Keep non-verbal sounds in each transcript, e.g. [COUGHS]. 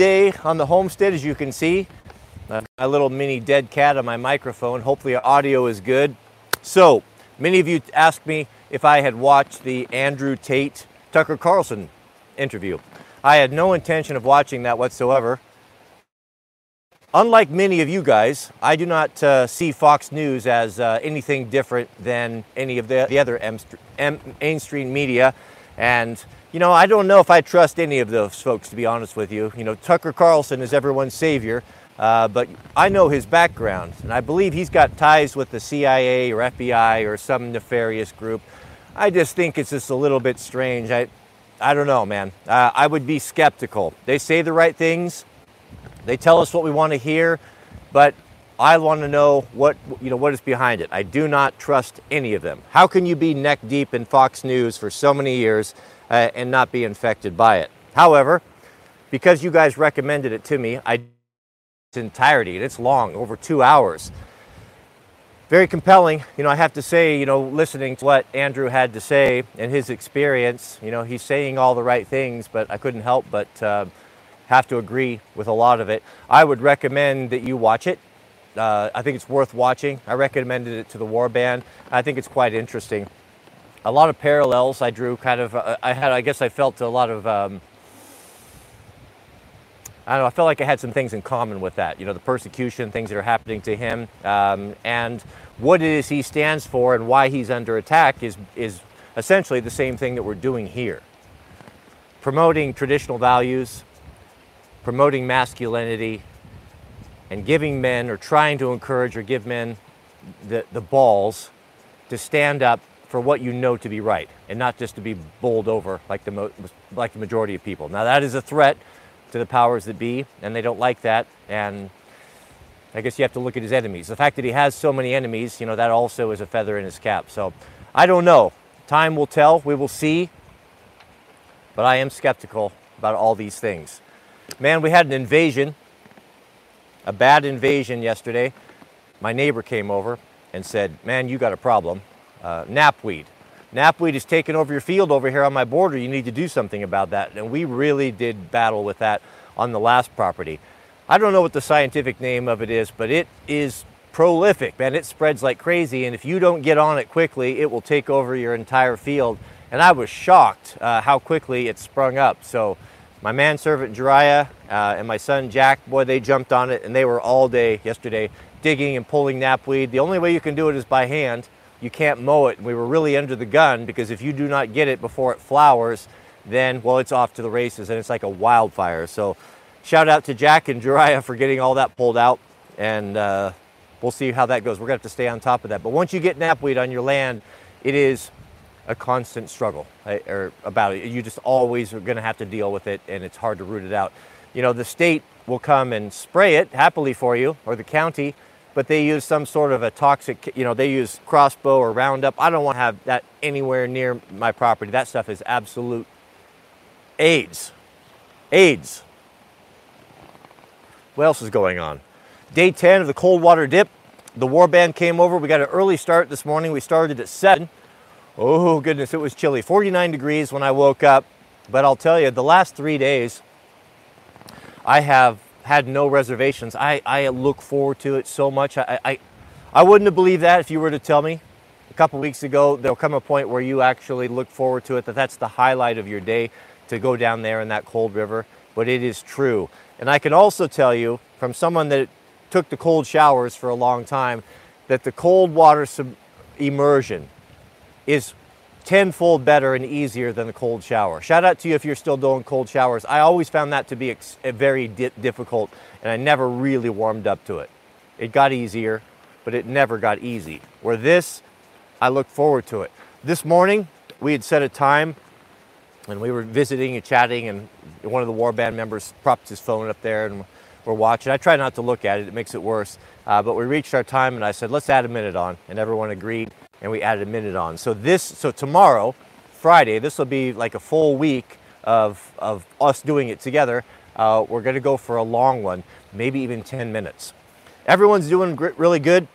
day on the homestead, as you can see. Uh, a little mini dead cat on my microphone. Hopefully audio is good. So, many of you asked me if I had watched the Andrew Tate Tucker Carlson interview. I had no intention of watching that whatsoever. Unlike many of you guys, I do not uh, see Fox News as uh, anything different than any of the, the other M- M- mainstream media. And, you know, I don't know if I trust any of those folks, to be honest with you. You know, Tucker Carlson is everyone's savior. Uh, but I know his background, and I believe he's got ties with the CIA or FBI or some nefarious group. I just think it's just a little bit strange. I, I don't know, man. Uh, I would be skeptical. They say the right things. They tell us what we want to hear, but I want to know what you know what is behind it. I do not trust any of them. How can you be neck deep in Fox News for so many years uh, and not be infected by it? However, because you guys recommended it to me, I did its entirety, and it's long, over two hours. Very compelling. You know, I have to say, you know, listening to what Andrew had to say and his experience, you know, he's saying all the right things, but I couldn't help but uh, have to agree with a lot of it. I would recommend that you watch it. Uh, I think it's worth watching. I recommended it to the War Band. I think it's quite interesting. A lot of parallels I drew, kind of. Uh, I had, I guess, I felt a lot of um, I don't know, I felt like I had some things in common with that. You know, the persecution, things that are happening to him, um, and what it is he stands for and why he's under attack is, is essentially the same thing that we're doing here. Promoting traditional values, promoting masculinity, and giving men or trying to encourage or give men the, the balls to stand up for what you know to be right and not just to be bowled over like the, like the majority of people. Now, that is a threat to the powers that be, and they don't like that. And I guess you have to look at his enemies. The fact that he has so many enemies, you know, that also is a feather in his cap. So I don't know. Time will tell. We will see. But I am skeptical about all these things. Man, we had an invasion, a bad invasion yesterday. My neighbor came over and said, Man, you got a problem. Uh, knapweed. Knapweed is taking over your field over here on my border. You need to do something about that. And we really did battle with that on the last property. I don't know what the scientific name of it is, but it is prolific, man. It spreads like crazy. And if you don't get on it quickly, it will take over your entire field. And I was shocked uh, how quickly it sprung up. So my manservant Jariah uh, and my son Jack, boy, they jumped on it and they were all day yesterday digging and pulling knapweed. The only way you can do it is by hand you can't mow it. We were really under the gun because if you do not get it before it flowers, then, well, it's off to the races and it's like a wildfire. So shout out to Jack and Jariah for getting all that pulled out and uh, we'll see how that goes. We're gonna have to stay on top of that. But once you get knapweed on your land, it is a constant struggle uh, or about it. You just always are gonna have to deal with it and it's hard to root it out. You know, the state will come and spray it happily for you or the county, but they use some sort of a toxic, you know, they use crossbow or Roundup. I don't want to have that anywhere near my property. That stuff is absolute AIDS. AIDS. What else is going on? Day 10 of the cold water dip. The war band came over. We got an early start this morning. We started at 7. Oh, goodness, it was chilly. 49 degrees when I woke up. But I'll tell you, the last three days, I have had no reservations. I, I look forward to it so much. I, I, I wouldn't have believed that if you were to tell me a couple weeks ago. There'll come a point where you actually look forward to it, that that's the highlight of your day to go down there in that cold river. But it is true. And I can also tell you from someone that took the cold showers for a long time that the cold water immersion is tenfold better and easier than the cold shower. Shout out to you if you're still doing cold showers. I always found that to be very di- difficult and I never really warmed up to it. It got easier, but it never got easy. Where this, I look forward to it. This morning, we had set a time and we were visiting and chatting and one of the warband members propped his phone up there and we're watching. I try not to look at it, it makes it worse. Uh, but we reached our time and I said, let's add a minute on. And everyone agreed and we added a minute on. So this, so tomorrow, Friday, this will be like a full week of, of us doing it together. Uh, we're gonna go for a long one, maybe even 10 minutes. Everyone's doing really good.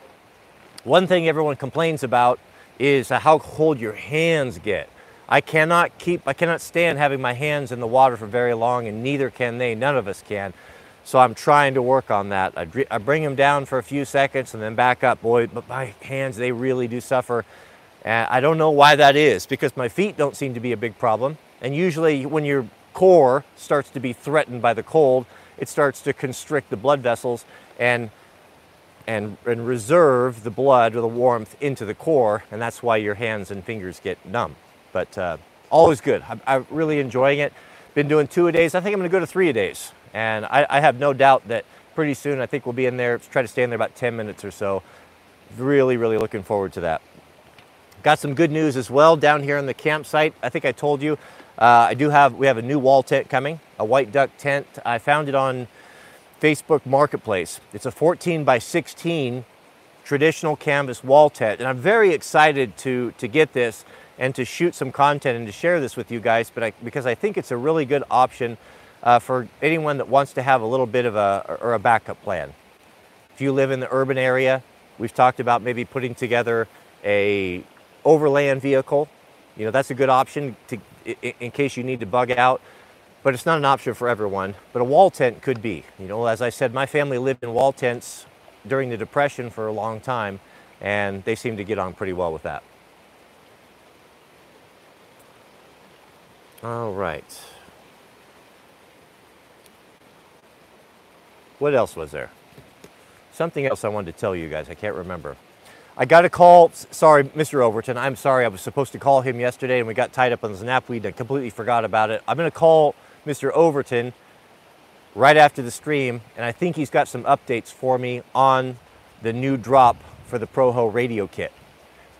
One thing everyone complains about is how cold your hands get. I cannot keep, I cannot stand having my hands in the water for very long, and neither can they. None of us can. So I'm trying to work on that. I, I bring them down for a few seconds and then back up. Boy, but my hands, they really do suffer. And I don't know why that is because my feet don't seem to be a big problem. And usually when your core starts to be threatened by the cold, it starts to constrict the blood vessels and and, and reserve the blood or the warmth into the core, and that's why your hands and fingers get numb. But uh, always good. I'm, I'm, really enjoying it. Been doing two a days. I think I'm going to go to three a days, and I, I, have no doubt that pretty soon I think we'll be in there. Try to stay in there about 10 minutes or so. Really, really looking forward to that. Got some good news as well down here in the campsite. I think I told you uh, I do have we have a new wall tent coming, a white duck tent. I found it on Facebook Marketplace. It's a 14 by 16 traditional canvas wall tent, and I'm very excited to, to get this and to shoot some content and to share this with you guys, but I, because I think it's a really good option uh, for anyone that wants to have a little bit of a, or a backup plan. If you live in the urban area, we've talked about maybe putting together a overland vehicle. You know, that's a good option to, in case you need to bug out but it's not an option for everyone. But a wall tent could be. You know, as I said, my family lived in wall tents during the Depression for a long time, and they seem to get on pretty well with that. All right. What else was there? Something else I wanted to tell you guys. I can't remember. I got a call. Sorry, Mr. Overton. I'm sorry. I was supposed to call him yesterday and we got tied up on the snapweed. I completely forgot about it. I'm going to call Mr. Overton right after the stream, and I think he's got some updates for me on the new drop for the Proho radio kit.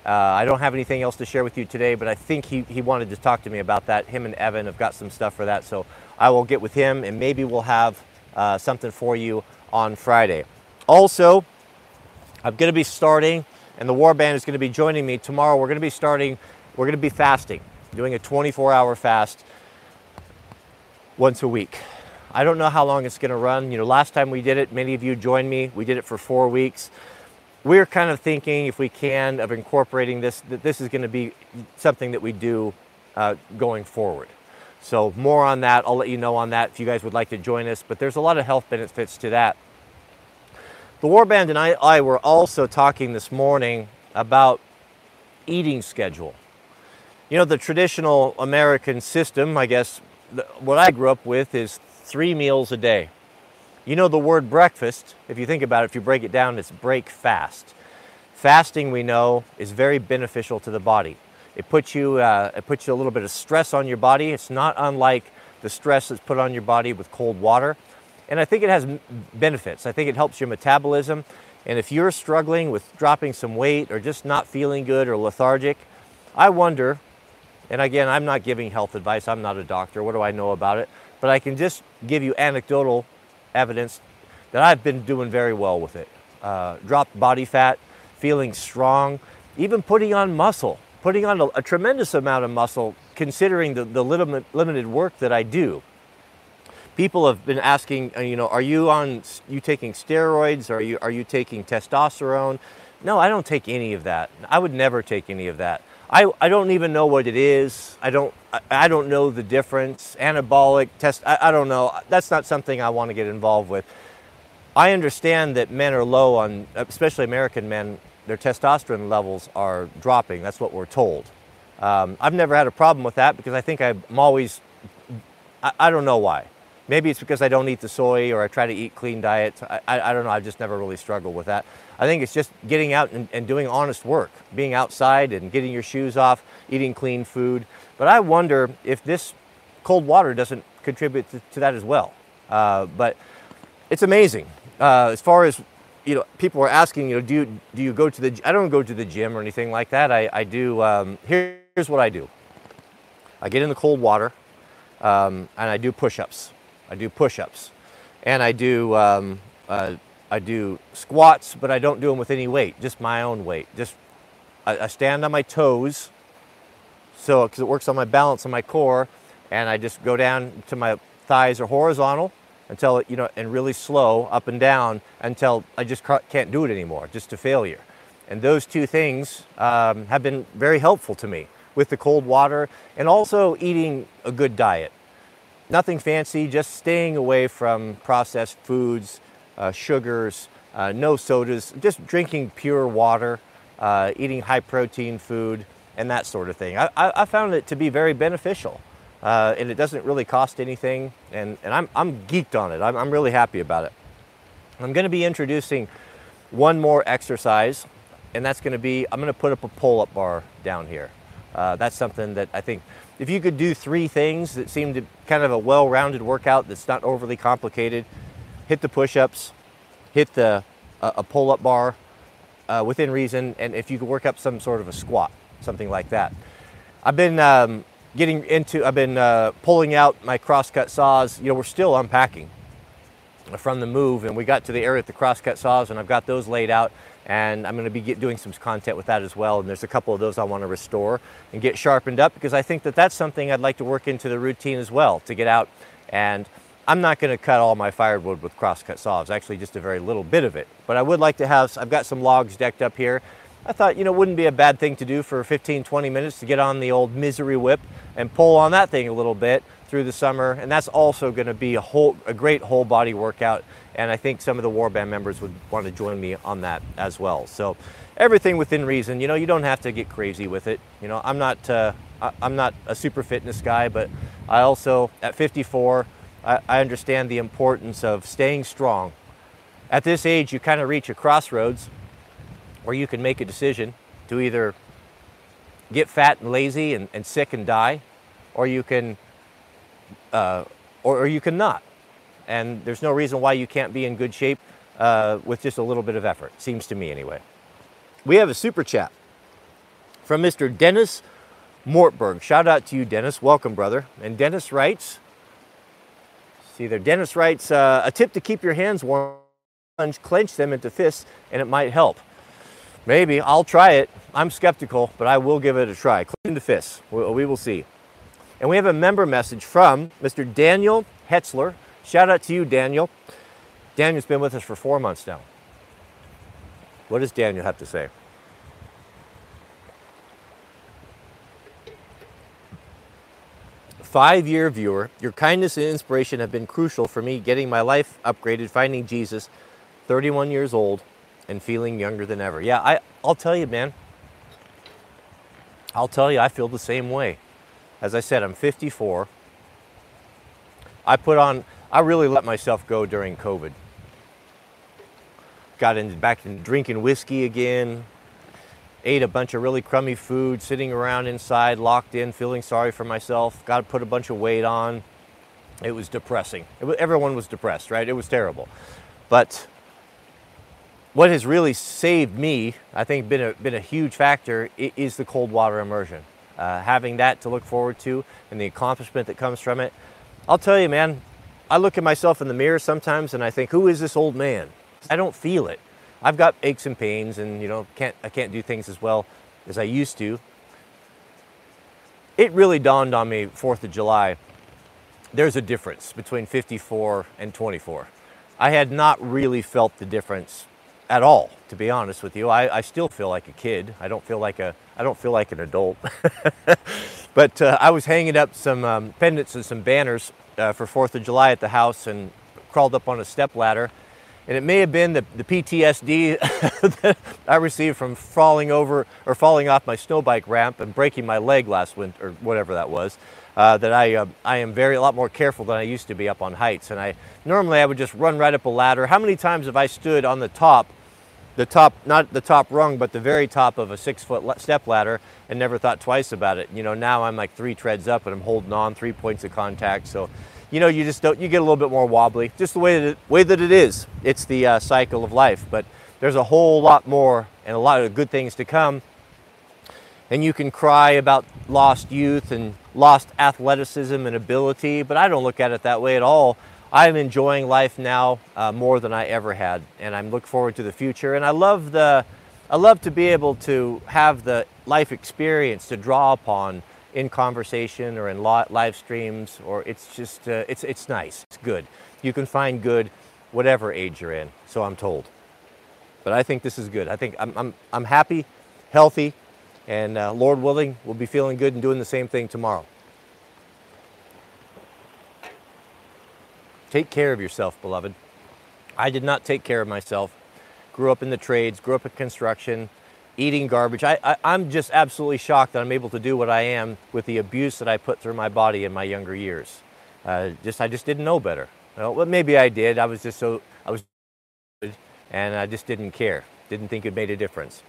Uh, I don't have anything else to share with you today, but I think he, he wanted to talk to me about that. Him and Evan have got some stuff for that, so I will get with him and maybe we'll have uh, something for you on Friday. Also, I'm going to be starting, and the Warband is going to be joining me tomorrow. We're going to be starting, we're going to be fasting, doing a 24 hour fast once a week. I don't know how long it's going to run. You know, last time we did it, many of you joined me. We did it for four weeks. We're kind of thinking, if we can, of incorporating this, that this is going to be something that we do uh, going forward. So more on that. I'll let you know on that if you guys would like to join us. But there's a lot of health benefits to that. The Warband and I, I were also talking this morning about eating schedule. You know, the traditional American system, I guess, what I grew up with is three meals a day. You know the word breakfast, if you think about it, if you break it down, it's break fast. Fasting, we know, is very beneficial to the body. It puts you, uh, it puts you a little bit of stress on your body. It's not unlike the stress that's put on your body with cold water. And I think it has benefits. I think it helps your metabolism. And if you're struggling with dropping some weight or just not feeling good or lethargic, I wonder and again, I'm not giving health advice. I'm not a doctor. What do I know about it? But I can just give you anecdotal evidence that I've been doing very well with it. Uh, dropped body fat, feeling strong, even putting on muscle, putting on a, a tremendous amount of muscle considering the, the limit, limited work that I do. People have been asking, uh, you know, are you on, you taking steroids? Are you, are you taking testosterone? No, I don't take any of that. I would never take any of that. I, I don't even know what it is. I don't, I, I don't know the difference. Anabolic test, I, I don't know. That's not something I want to get involved with. I understand that men are low on, especially American men, their testosterone levels are dropping. That's what we're told. Um, I've never had a problem with that because I think I'm always, I, I, don't know why. Maybe it's because I don't eat the soy or I try to eat clean diets. I, I, I don't know. I've just never really struggled with that. I think it's just getting out and, and doing honest work, being outside and getting your shoes off, eating clean food. But I wonder if this cold water doesn't contribute to, to that as well. Uh, but it's amazing. Uh, as far as you know, people are asking, you know, do you, do you go to the? I don't go to the gym or anything like that. I, I do. Um, here, here's what I do. I get in the cold water, um, and I do push-ups. I do push-ups, and I do um, uh, I do squats, but I don't do them with any weight, just my own weight. Just I, I stand on my toes, so because it works on my balance on my core, and I just go down to my thighs are horizontal until you know, and really slow up and down until I just can't do it anymore, just to failure. And those two things um, have been very helpful to me. with the cold water and also eating a good diet. Nothing fancy, just staying away from processed foods, uh, sugars, uh, no sodas, just drinking pure water, uh, eating high protein food, and that sort of thing. I, I found it to be very beneficial. Uh, and it doesn't really cost anything, and, and I'm, I'm geeked on it. I'm, I'm really happy about it. I'm going to be introducing one more exercise, and that's going to be I'm going to put up a pull up bar down here. Uh, that's something that I think if you could do three things that seem to kind of a well rounded workout that's not overly complicated hit the push ups, hit the uh, a pull up bar uh, within reason, and if you could work up some sort of a squat, something like that. I've been um, getting into, I've been uh, pulling out my crosscut saws. You know, we're still unpacking from the move and we got to the area with the crosscut saws and I've got those laid out and I'm going to be get, doing some content with that as well and there's a couple of those I want to restore and get sharpened up because I think that that's something I'd like to work into the routine as well to get out and I'm not going to cut all my firewood with crosscut saws actually just a very little bit of it but I would like to have I've got some logs decked up here I thought you know wouldn't be a bad thing to do for 15 20 minutes to get on the old misery whip and pull on that thing a little bit through the summer, and that's also going to be a whole a great whole body workout. And I think some of the warband members would want to join me on that as well. So everything within reason. You know, you don't have to get crazy with it. You know, I'm not uh, I'm not a super fitness guy, but I also at 54 I, I understand the importance of staying strong. At this age, you kind of reach a crossroads where you can make a decision to either get fat and lazy and, and sick and die, or you can uh, or, or, you can not. And there's no reason why you can't be in good shape uh, with just a little bit of effort, seems to me anyway. We have a super chat from Mr. Dennis Mortberg. Shout out to you, Dennis. Welcome, brother. And Dennis writes, see there, Dennis writes, uh, a tip to keep your hands warm, clench them into fists, and it might help. Maybe, I'll try it. I'm skeptical, but I will give it a try. Clench into fists, we will see. And we have a member message from Mr. Daniel Hetzler. Shout out to you, Daniel. Daniel's been with us for four months now. What does Daniel have to say? Five year viewer, your kindness and inspiration have been crucial for me getting my life upgraded, finding Jesus, 31 years old, and feeling younger than ever. Yeah, I, I'll tell you, man. I'll tell you, I feel the same way. As I said, I'm 54. I put on, I really let myself go during COVID. Got into, back into drinking whiskey again, ate a bunch of really crummy food, sitting around inside, locked in, feeling sorry for myself. Got to put a bunch of weight on. It was depressing. It everyone was depressed, right? It was terrible. But what has really saved me, I think, been a, been a huge factor, is the cold water immersion uh, having that to look forward to and the accomplishment that comes from it. I'll tell you, man, I look at myself in the mirror sometimes and I think, who is this old man? I don't feel it. I've got aches and pains and, you know, can't, I can't do things as well as I used to. It really dawned on me 4th of July. There's a difference between 54 and 24. I had not really felt the difference at all, to be honest with you. I, I still feel like a kid. I don't feel like a I don't feel like an adult. [LAUGHS] but uh, I was hanging up some um, pendants and some banners uh, for Fourth of July at the house and crawled up on a step ladder. And it may have been the, the PTSD that [LAUGHS] I received from falling over or falling off my snow bike ramp and breaking my leg last winter, or whatever that was. Uh, that I, uh, I am very a lot more careful than I used to be up on heights. And I normally I would just run right up a ladder. How many times have I stood on the top the top, not the top rung, but the very top of a six foot step ladder and never thought twice about it. You know, now I'm like three treads up and I'm holding on three points of contact. So, you know, you just don't, you get a little bit more wobbly, just the way that it, way that it is. It's the uh, cycle of life, but there's a whole lot more and a lot of good things to come. And you can cry about lost youth and lost athleticism and ability, but I don't look at it that way at all. I'm enjoying life now uh, more than I ever had, and I'm looking forward to the future. And I love the, I love to be able to have the life experience to draw upon in conversation or in live streams, or it's just, uh, it's, it's nice, it's good. You can find good whatever age you're in, so I'm told. But I think this is good. I think I'm, I'm, I'm happy, healthy, And uh, Lord willing, we'll be feeling good and doing the same thing tomorrow. Take care of yourself, beloved. I did not take care of myself. Grew up in the trades, grew up in construction, eating garbage. I, I, I'm just absolutely shocked that I'm able to do what I am with the abuse that I put through my body in my younger years. Uh, just I just didn't know better. Well, maybe I did. I was just so I was, and I just didn't care. Didn't think it made a difference.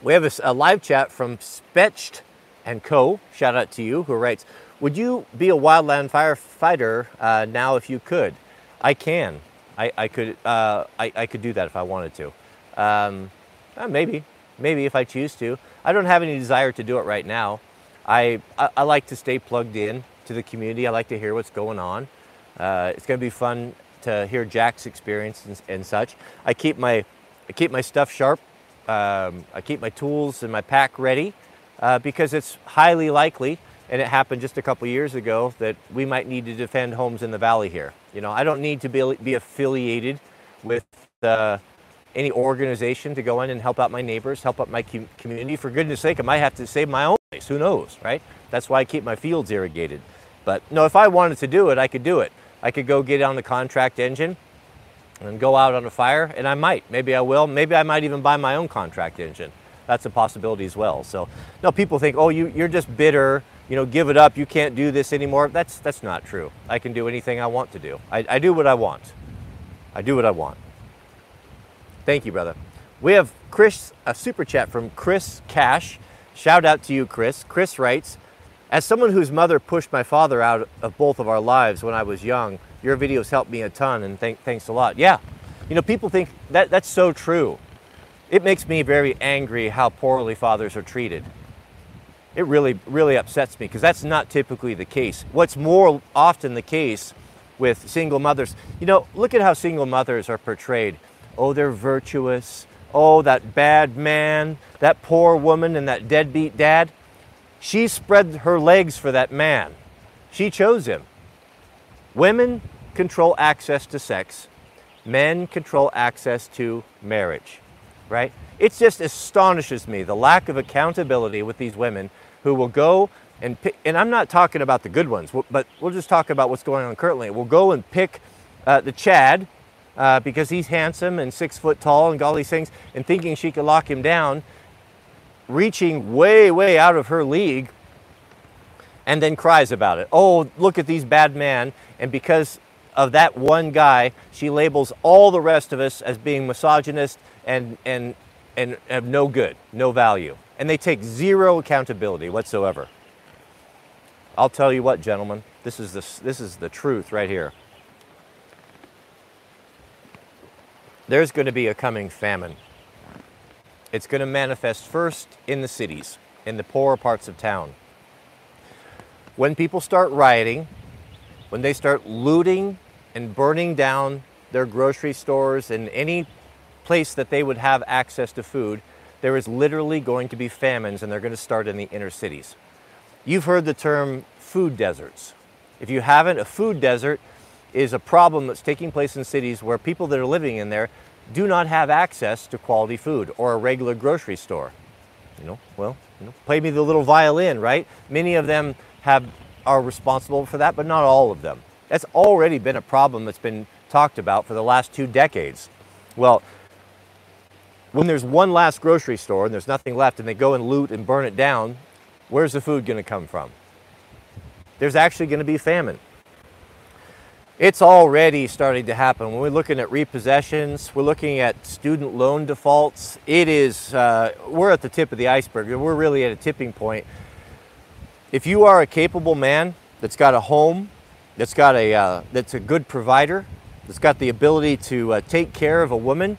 We have a, a live chat from Spetched and Co. Shout out to you who writes, "Would you be a wildland firefighter uh, now if you could?" I can. I, I could. Uh, I, I could do that if I wanted to. Um, uh, maybe. Maybe if I choose to. I don't have any desire to do it right now. I, I, I like to stay plugged in to the community. I like to hear what's going on. Uh, it's going to be fun to hear Jack's experience and, and, such. I keep my I keep my stuff sharp. Um, I keep my tools and my pack ready uh, because it's highly likely, and it happened just a couple years ago, that we might need to defend homes in the valley here. You know, I don't need to be, be affiliated with uh, any organization to go in and help out my neighbors, help out my community. For goodness sake, I might have to save my own place. Who knows, right? That's why I keep my fields irrigated. But no, if I wanted to do it, I could do it. I could go get on the contract engine and go out on a fire, and I might. Maybe I will. Maybe I might even buy my own contract engine. That's a possibility as well. So, no, people think, oh, you, you're just bitter. You know, give it up. You can't do this anymore. That's that's not true. I can do anything I want to do. I, I do what I want. I do what I want. Thank you, brother. We have Chris, a super chat from Chris Cash. Shout out to you, Chris. Chris writes, as someone whose mother pushed my father out of both of our lives when I was young, your videos helped me a ton and th- thanks a lot. Yeah, you know, people think that that's so true. It makes me very angry how poorly fathers are treated. It really, really upsets me because that's not typically the case. What's more often the case with single mothers, you know, look at how single mothers are portrayed. Oh, they're virtuous. Oh, that bad man, that poor woman, and that deadbeat dad. She spread her legs for that man. She chose him. Women control access to sex, men control access to marriage, right? It just astonishes me the lack of accountability with these women who will go and pick, and I'm not talking about the good ones, but we'll just talk about what's going on currently. We'll go and pick uh, the Chad uh, because he's handsome and six foot tall and all these things, and thinking she could lock him down reaching way, way out of her league and then cries about it. Oh, look at these bad men. And because of that one guy, she labels all the rest of us as being misogynist and, and, and have no good, no value. And they take zero accountability whatsoever. I'll tell you what, gentlemen, this is the, this is the truth right here. There's going to be a coming famine. It's going to manifest first in the cities, in the poorer parts of town. When people start rioting, when they start looting and burning down their grocery stores and any place that they would have access to food, there is literally going to be famines and they're going to start in the inner cities. You've heard the term food deserts. If you haven't, a food desert is a problem that's taking place in cities where people that are living in there do not have access to quality food or a regular grocery store. You know, well, you know, play me the little violin, right? Many of them have are responsible for that, but not all of them. That's already been a problem that's been talked about for the last two decades. Well, when there's one last grocery store and there's nothing left and they go and loot and burn it down, where's the food going to come from? There's actually going to be famine. It's already starting to happen. When we're looking at repossessions, we're looking at student loan defaults. It is, uh, we're at the tip of the iceberg. We're really at a tipping point. If you are a capable man that's got a home, that's got a, uh, that's a good provider, that's got the ability to uh, take care of a woman,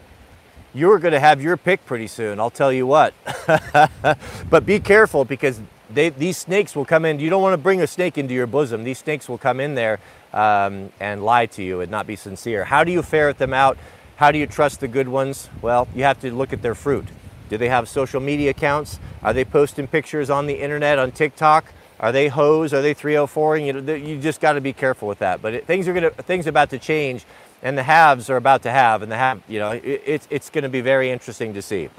you're going to have your pick pretty soon. I'll tell you what. [LAUGHS] but be careful because they, these snakes will come in. You don't want to bring a snake into your bosom. These snakes will come in there um, and lie to you and not be sincere. How do you ferret them out? How do you trust the good ones? Well, you have to look at their fruit. Do they have social media accounts? Are they posting pictures on the internet, on TikTok? Are they hoes? Are they 304? You know, you just got to be careful with that. But it, things are gonna things about to change, and the haves are about to have, and the have, you know, it, it's it's going to be very interesting to see.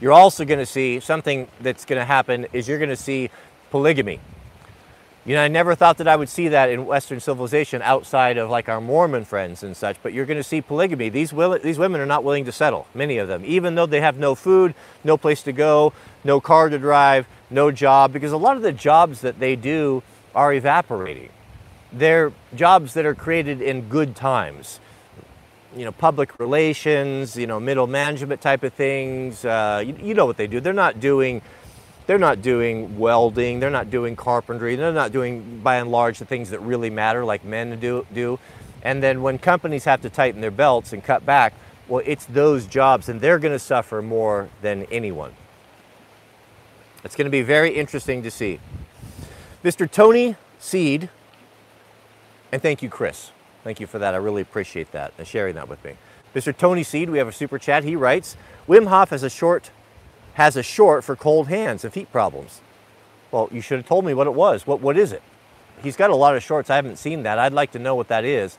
You're also going to see something that's going to happen is you're going to see polygamy. You know, I never thought that I would see that in Western civilization outside of like our Mormon friends and such, but you're going to see polygamy. These, will, these women are not willing to settle, many of them, even though they have no food, no place to go, no car to drive, no job, because a lot of the jobs that they do are evaporating. They're jobs that are created in good times. You know, public relations, you know, middle management type of things. Uh, you, you know what they do. They're not doing they're not doing welding, they're not doing carpentry, they're not doing, by and large, the things that really matter like men do. do. And then when companies have to tighten their belts and cut back, well, it's those jobs, and they're going to suffer more than anyone. It's going to be very interesting to see. Mr. Tony Seed, and thank you, Chris. Thank you for that. I really appreciate that and sharing that with me. Mr. Tony Seed, we have a super chat. He writes Wim Hof has a short has a short for cold hands and feet problems. Well, you should have told me what it was. What, what is it? He's got a lot of shorts. I haven't seen that. I'd like to know what that is.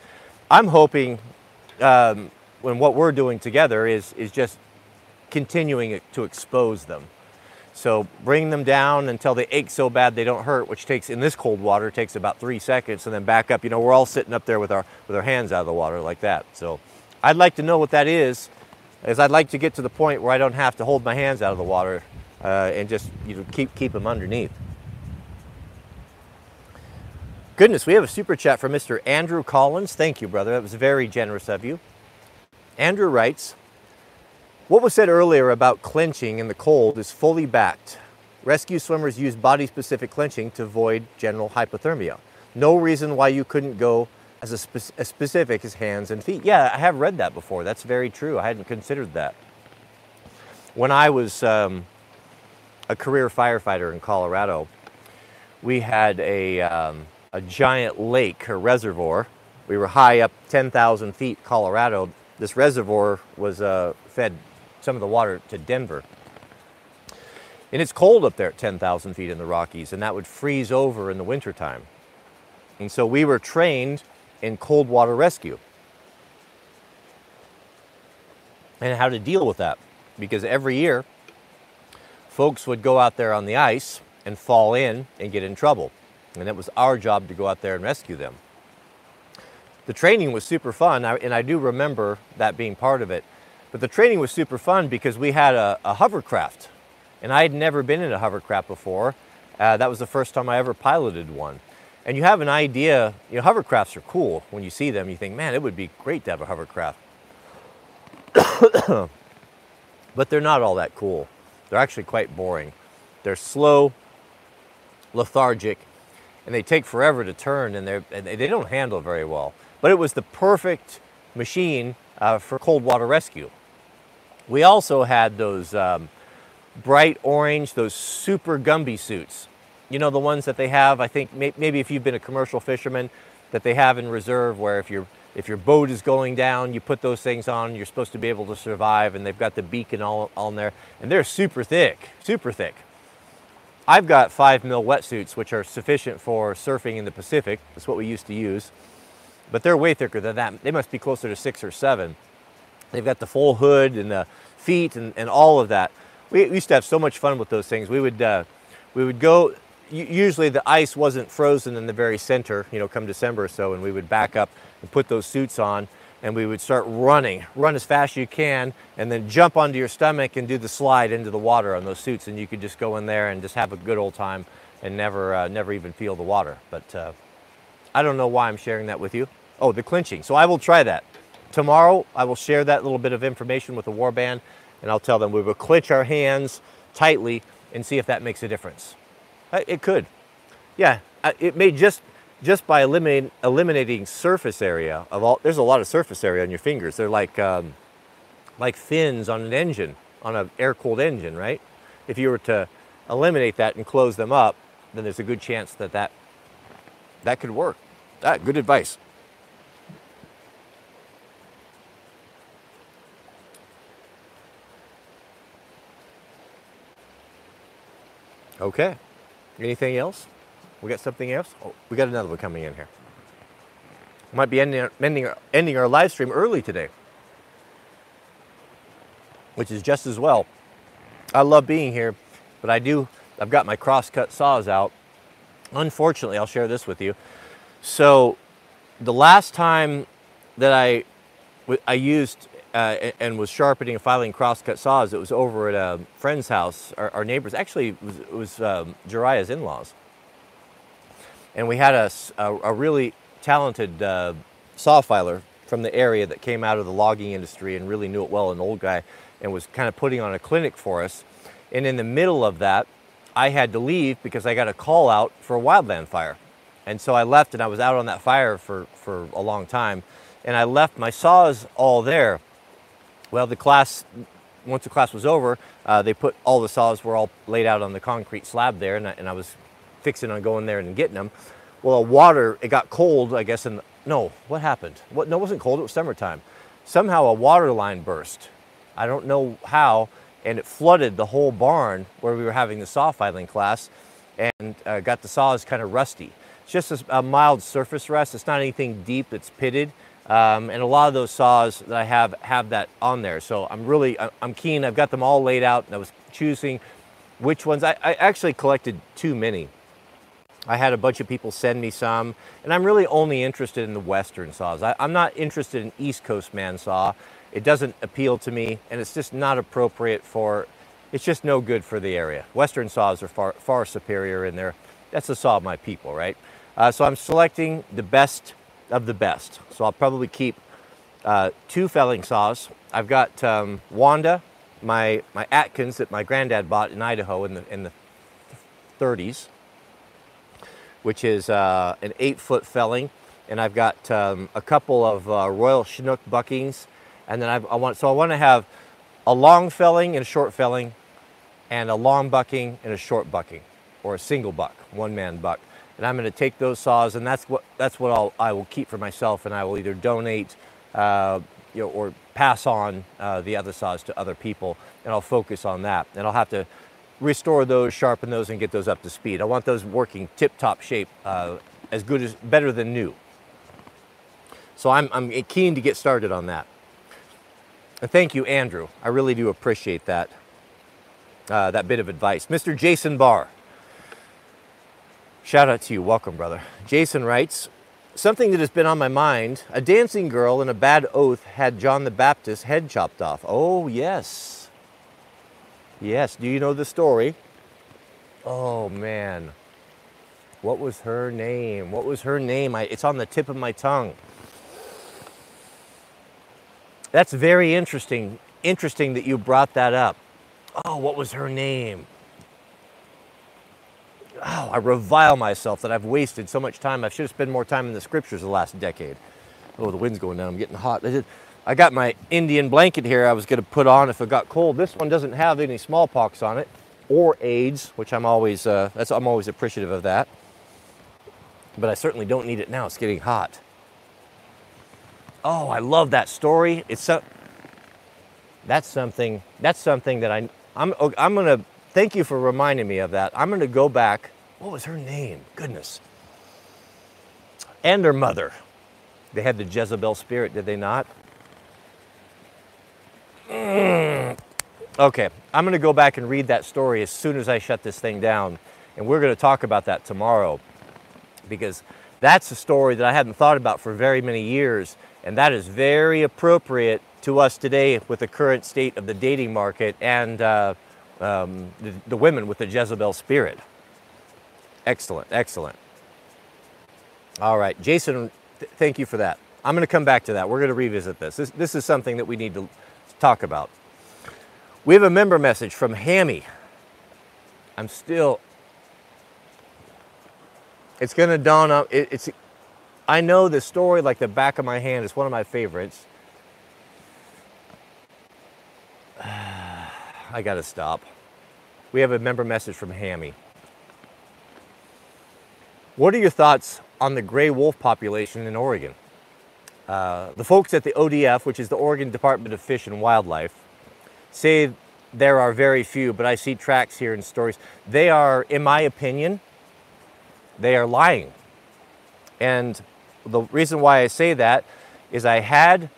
I'm hoping um, when what we're doing together is, is just continuing to expose them. So bring them down until they ache so bad they don't hurt, which takes, in this cold water, takes about three seconds, and then back up. You know, we're all sitting up there with our, with our hands out of the water like that. So I'd like to know what that is as I'd like to get to the point where I don't have to hold my hands out of the water uh, and just you know, keep, keep them underneath. Goodness, we have a super chat from Mr. Andrew Collins. Thank you, brother. That was very generous of you. Andrew writes, what was said earlier about clenching in the cold is fully backed. Rescue swimmers use body-specific clenching to avoid general hypothermia. No reason why you couldn't go as, a spe as specific as hands and feet. Yeah, I have read that before. That's very true. I hadn't considered that. When I was um, a career firefighter in Colorado, we had a, um, a giant lake or reservoir. We were high up 10,000 feet, Colorado. This reservoir was uh, fed some of the water to Denver. And it's cold up there at 10,000 feet in the Rockies, and that would freeze over in the wintertime. And so we were trained in cold water rescue and how to deal with that. Because every year, folks would go out there on the ice and fall in and get in trouble. And it was our job to go out there and rescue them. The training was super fun, and I do remember that being part of it. But the training was super fun because we had a, a hovercraft, and I had never been in a hovercraft before. Uh, that was the first time I ever piloted one and you have an idea, you know, hovercrafts are cool. When you see them, you think, man, it would be great to have a hovercraft. [COUGHS] but they're not all that cool. They're actually quite boring. They're slow, lethargic, and they take forever to turn, and, and they don't handle very well. But it was the perfect machine uh, for cold water rescue. We also had those um, bright orange, those super Gumby suits you know, the ones that they have, I think may, maybe if you've been a commercial fisherman, that they have in reserve where if, you if your boat is going down, you put those things on, you're supposed to be able to survive, and they've got the beacon all on there, and they're super thick, super thick. I've got five mil wetsuits, which are sufficient for surfing in the Pacific. That's what we used to use. But they're way thicker than that. They must be closer to six or seven. They've got the full hood and the feet and, and all of that. We, used to have so much fun with those things. We would, uh, we would go, usually the ice wasn't frozen in the very center, you know, come December or so, and we would back up and put those suits on and we would start running, run as fast as you can, and then jump onto your stomach and do the slide into the water on those suits, and you could just go in there and just have a good old time and never, uh, never even feel the water. But uh, I don't know why I'm sharing that with you. Oh, the clinching. So I will try that. Tomorrow, I will share that little bit of information with the warband, and I'll tell them we will clinch our hands tightly and see if that makes a difference. Uh, it could. Yeah, uh, it may just just by eliminating eliminating surface area of all. There's a lot of surface area on your fingers. They're like um, like fins on an engine, on an air-cooled engine, right? If you were to eliminate that and close them up, then there's a good chance that that that could work. That good advice. Okay. Anything else? We got something else? Oh, we got another one coming in here. Might be ending, ending, ending our live stream early today, which is just as well. I love being here, but I do, I've got my crosscut saws out. Unfortunately, I'll share this with you. So the last time that I, I used uh, and was sharpening and filing crosscut saws, it was over at a friend's house, our, our neighbors. Actually, it was, it was um, Jariah's in-laws. And we had a, a, a really talented uh, saw filer from the area that came out of the logging industry and really knew it well, an old guy, and was kind of putting on a clinic for us. And in the middle of that, I had to leave because I got a call out for a wildland fire. And so I left and I was out on that fire for, for a long time. And I left my saws all there. Well, the class, once the class was over, uh, they put all the saws were all laid out on the concrete slab there. And I, and I was fixing on going there and getting them. Well, a water, it got cold, I guess, and no, what happened? What, no, it wasn't cold, it was summertime. Somehow a water line burst. I don't know how, and it flooded the whole barn where we were having the saw filing class and uh, got the saws kind of rusty. It's just a, a, mild surface rust. It's not anything deep, it's pitted. Um, and a lot of those saws that I have have that on there. So I'm really, I'm keen. I've got them all laid out and I was choosing which ones. I, I actually collected too many. I had a bunch of people send me some, and I'm really only interested in the Western saws. I, am not interested in East Coast man saw. It doesn't appeal to me, and it's just not appropriate for, it's just no good for the area. Western saws are far, far superior, in they're, that's the saw of my people, right? Uh, so I'm selecting the best of the best. So I'll probably keep uh, two felling saws. I've got um, Wanda, my, my Atkins that my granddad bought in Idaho in the, in the 30s which is uh, an eight foot felling. And I've got um, a couple of uh, Royal Chinook buckings. And then I've, I want, so I want to have a long felling and a short felling and a long bucking and a short bucking or a single buck, one man buck. And I'm going to take those saws and that's what, that's what I'll, I will keep for myself and I will either donate uh, you know, or pass on uh, the other saws to other people and I'll focus on that. And I'll have to restore those, sharpen those, and get those up to speed. I want those working tip-top shape, uh, as good as, better than new. So I'm, I'm keen to get started on that. And thank you, Andrew. I really do appreciate that, uh, that bit of advice. Mr. Jason Barr. Shout out to you. Welcome, brother. Jason writes, Something that has been on my mind, a dancing girl in a bad oath had John the Baptist's head chopped off. Oh, yes. Yes, do you know the story? Oh man. What was her name? What was her name? I, it's on the tip of my tongue. That's very interesting. Interesting that you brought that up. Oh, what was her name? Oh, I revile myself that I've wasted so much time. I should have spent more time in the scriptures the last decade. Oh, the wind's going down. I'm getting hot. I got my Indian blanket here I was going to put on if it got cold. This one doesn't have any smallpox on it or AIDS, which I'm always, uh, that's, I'm always appreciative of that. But I certainly don't need it now. It's getting hot. Oh, I love that story. It's so, that's something, that's something that I, I'm, I'm going to, thank you for reminding me of that. I'm going to go back. What was her name? Goodness. And her mother. They had the Jezebel spirit, did they not? Mm. Okay, I'm going to go back and read that story as soon as I shut this thing down. And we're going to talk about that tomorrow because that's a story that I hadn't thought about for very many years. And that is very appropriate to us today with the current state of the dating market and uh, um, the, the women with the Jezebel spirit. Excellent, excellent. All right, Jason, th thank you for that. I'm going to come back to that. We're going to revisit this. This, this is something that we need to talk about. We have a member message from Hammy. I'm still, it's going to dawn up. It, it's, I know this story like the back of my hand. It's one of my favorites. [SIGHS] I got to stop. We have a member message from Hammy. What are your thoughts on the gray wolf population in Oregon? Uh, the folks at the ODF, which is the Oregon Department of Fish and Wildlife, say there are very few, but I see tracks here and stories. They are, in my opinion, they are lying. And the reason why I say that is I had,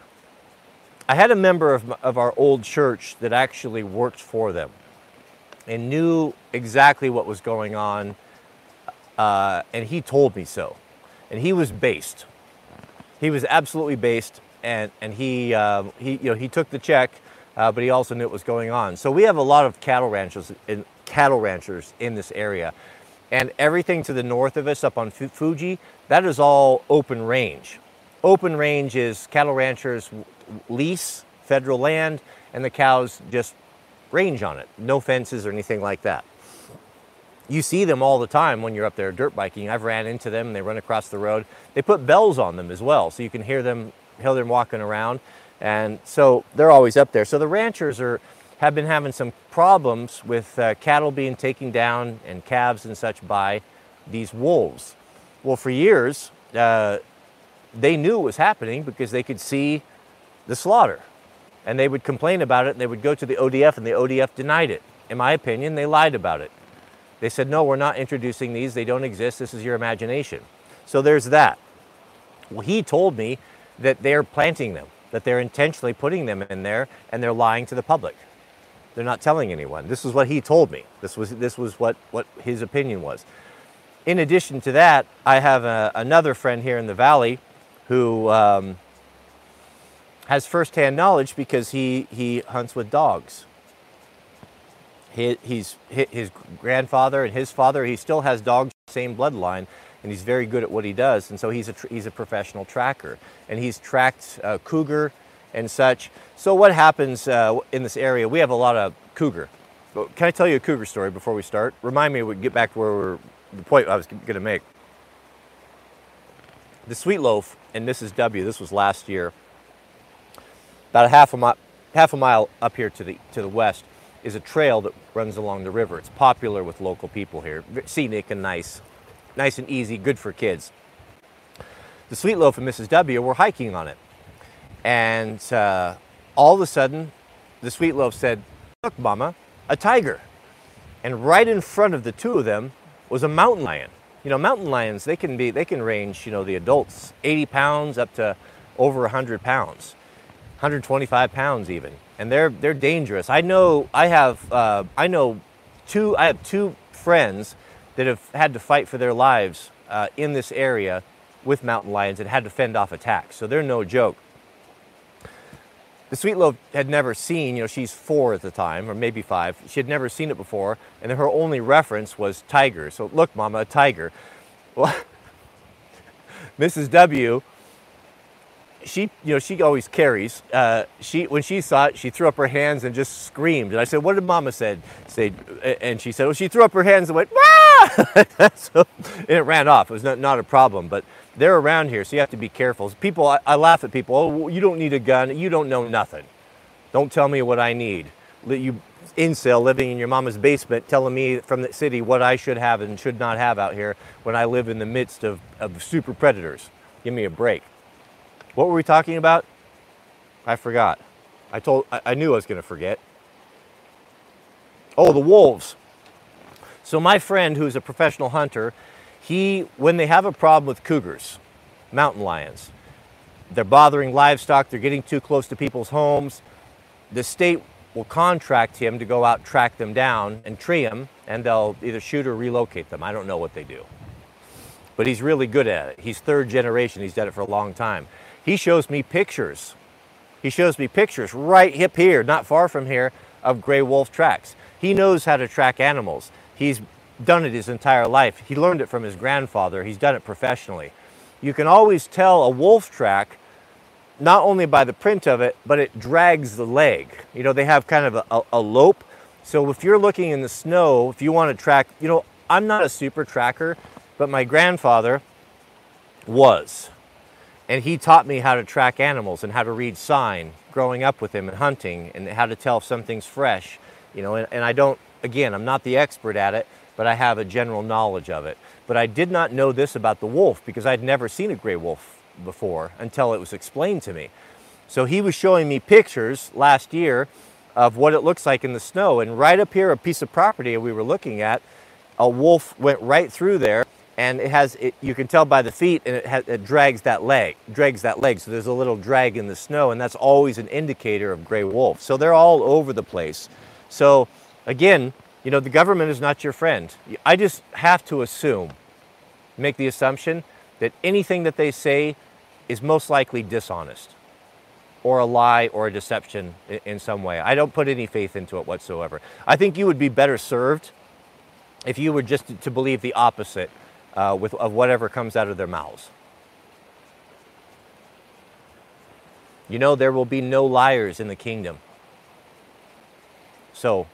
I had a member of, of our old church that actually worked for them. and knew exactly what was going on. Uh, and he told me so. And he was based. He was absolutely based, and and he uh, he you know he took the check, uh, but he also knew what was going on. So we have a lot of cattle ranchers in cattle ranchers in this area, and everything to the north of us up on Fuji, that is all open range. Open range is cattle ranchers lease federal land, and the cows just range on it. No fences or anything like that. You see them all the time when you're up there dirt biking. I've ran into them. They run across the road. They put bells on them as well, so you can hear them, hear them walking around. And so they're always up there. So the ranchers are have been having some problems with uh, cattle being taken down and calves and such by these wolves. Well, for years, uh, they knew it was happening because they could see the slaughter. And they would complain about it and they would go to the ODF and the ODF denied it. In my opinion, they lied about it. They said, no, we're not introducing these. They don't exist. This is your imagination. So there's that. Well, he told me that they're planting them, that they're intentionally putting them in there and they're lying to the public. They're not telling anyone. This is what he told me. This was, this was what, what his opinion was. In addition to that, I have a, another friend here in the valley who um, has firsthand knowledge because he, he hunts with dogs. He, he's his grandfather and his father. He still has dogs, same bloodline, and he's very good at what he does. And so he's a he's a professional tracker, and he's tracked uh, cougar and such. So what happens uh, in this area? We have a lot of cougar. Can I tell you a cougar story before we start? Remind me, we get back to where we're the point I was going to make. The Sweet Loaf and Mrs. W. This was last year. About a half a mile, half a mile up here to the to the west is a trail that runs along the river. It's popular with local people here, scenic and nice, nice and easy, good for kids. The Sweet Loaf and Mrs. W were hiking on it, and uh, all of a sudden, the Sweet Loaf said, "Look, Mama, a tiger!" And right in front of the two of them was a mountain lion. You know, mountain lions they can be they can range you know the adults 80 pounds up to over 100 pounds, 125 pounds even and they're they're dangerous. I know I have uh, I know two I have two friends that have had to fight for their lives uh, in this area with mountain lions and had to fend off attacks. So they're no joke. The Sweet Loaf had never seen, you know, she's four at the time, or maybe five. She had never seen it before, and her only reference was tiger. So, look, Mama, a tiger. Well, [LAUGHS] Mrs. W she, you know, she always carries. Uh, she, when she saw it, she threw up her hands and just screamed. And I said, "What did Mama said?" Say, and she said, "Well, she threw up her hands and went, ah!" [LAUGHS] so, and it ran off. It was not, not a problem, but they're around here, so you have to be careful. People, I, I laugh at people. Oh, you don't need a gun. You don't know nothing. Don't tell me what I need. You incel living in your mama's basement telling me from the city what I should have and should not have out here when I live in the midst of, of super predators. Give me a break. What were we talking about? I forgot. I told I, I knew I was going to forget. Oh, the wolves. So my friend who's a professional hunter, he when they have a problem with cougars, mountain lions, they're bothering livestock, they're getting too close to people's homes, the state will contract him to go out track them down and tree them and they'll either shoot or relocate them. I don't know what they do. But he's really good at it. He's third generation. He's done it for a long time. He shows me pictures. He shows me pictures right hip here, not far from here, of gray wolf tracks. He knows how to track animals. He's done it his entire life. He learned it from his grandfather. He's done it professionally. You can always tell a wolf track not only by the print of it, but it drags the leg. You know, they have kind of a, a, a lope. So if you're looking in the snow, if you want to track, you know, I'm not a super tracker, but my grandfather was. And he taught me how to track animals and how to read sign growing up with him and hunting and how to tell if something's fresh. You know, and, and I don't, again, I'm not the expert at it, but I have a general knowledge of it. But I did not know this about the wolf because I'd never seen a gray wolf before until it was explained to me. So he was showing me pictures last year of what it looks like in the snow. And right up here, a piece of property we were looking at, a wolf went right through there and it has it, you can tell by the feet and it, it drags that leg drags that leg so there's a little drag in the snow and that's always an indicator of gray wolf so they're all over the place so again you know, the government is not your friend. I just have to assume, make the assumption that anything that they say is most likely dishonest or a lie or a deception in some way. I don't put any faith into it whatsoever. I think you would be better served if you were just to believe the opposite uh, with, of whatever comes out of their mouths. You know, there will be no liars in the kingdom. So,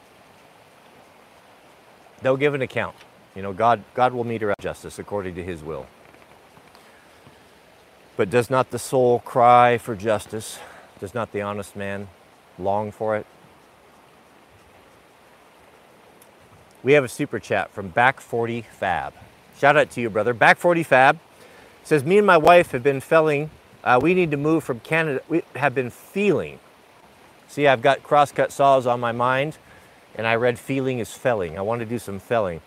they'll give an account. You know, God, God will meet her at justice according to his will. But does not the soul cry for justice? Does not the honest man long for it? We have a super chat from Back 40 Fab. Shout out to you, brother. Back 40 Fab says, Me and my wife have been felling. Uh, we need to move from Canada. We have been feeling. See, I've got crosscut saws on my mind, and I read feeling is felling. I want to do some felling.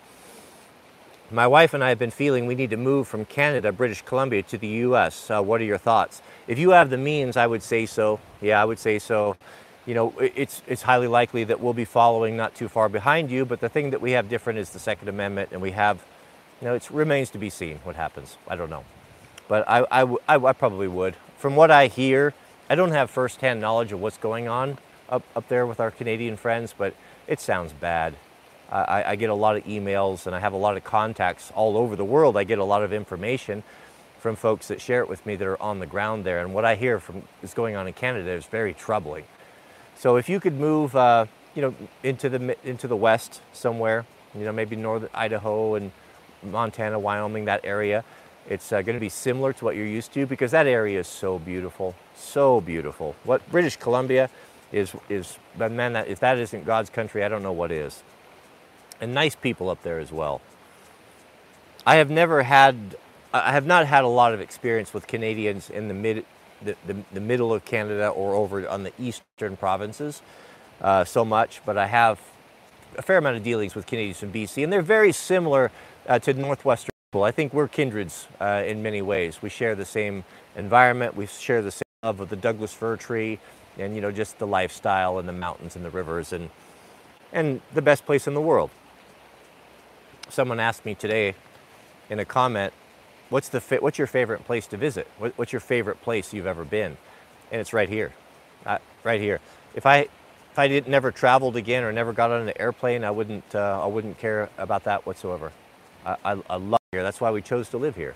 My wife and I have been feeling we need to move from Canada, British Columbia to the US. Uh, what are your thoughts? If you have the means, I would say so. Yeah, I would say so. You know, it's, it's highly likely that we'll be following not too far behind you, but the thing that we have different is the Second Amendment, and we have, you know, it remains to be seen what happens. I don't know. But I, I, I, I probably would. From what I hear, I don't have firsthand knowledge of what's going on up, up there with our Canadian friends, but it sounds bad. I, I, get a lot of emails and I have a lot of contacts all over the world. I get a lot of information from folks that share it with me that are on the ground there. And what I hear from is going on in Canada is very troubling. So if you could move, uh, you know, into the into the west somewhere, you know, maybe northern Idaho and Montana, Wyoming, that area, it's uh, going to be similar to what you're used to because that area is so beautiful, so beautiful. What British Columbia is is, but man, that, if that isn't God's country, I don't know what is and nice people up there as well. I have never had, I have not had a lot of experience with Canadians in the mid, the, the, the middle of Canada or over on the eastern provinces uh, so much, but I have a fair amount of dealings with Canadians in BC, and they're very similar uh, to Northwestern people. I think we're kindreds uh, in many ways. We share the same environment, we share the same love of the Douglas fir tree, and you know just the lifestyle and the mountains and the rivers and and the best place in the world someone asked me today in a comment, what's, the what's your favorite place to visit? What, what's your favorite place you've ever been? And it's right here, uh, right here. If I, if I didn't never traveled again or never got on an airplane, I wouldn't, uh, I wouldn't care about that whatsoever. I, I, I love here. That's why we chose to live here.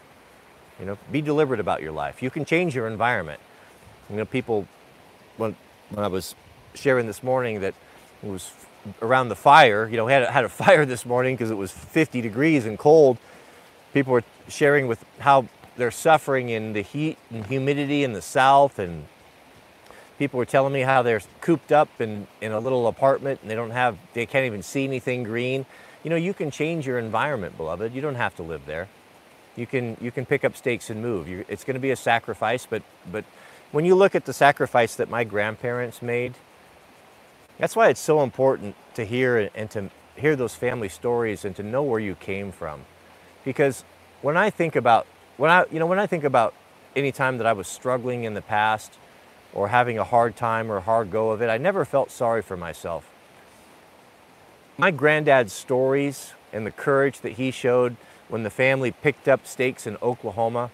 You know, be deliberate about your life. You can change your environment. You know, people, when, when I was sharing this morning that it was around the fire. You know, had had a [LAUGHS] fire this morning because it was 50 degrees and cold. People were sharing with how they're suffering in the heat and humidity in the south, and people were telling me how they're cooped up in, in a little apartment and they don't have, they can't even see anything green. You know, you can change your environment, beloved. You don't have to live there. You can you can pick up stakes and move. You're, it's going to be a sacrifice, but but when you look at the sacrifice that my grandparents made that's why it's so important to hear and to hear those family stories and to know where you came from. Because when I think about when I you know when I think about any time that I was struggling in the past or having a hard time or a hard go of it, I never felt sorry for myself. My granddad's stories and the courage that he showed when the family picked up stakes in Oklahoma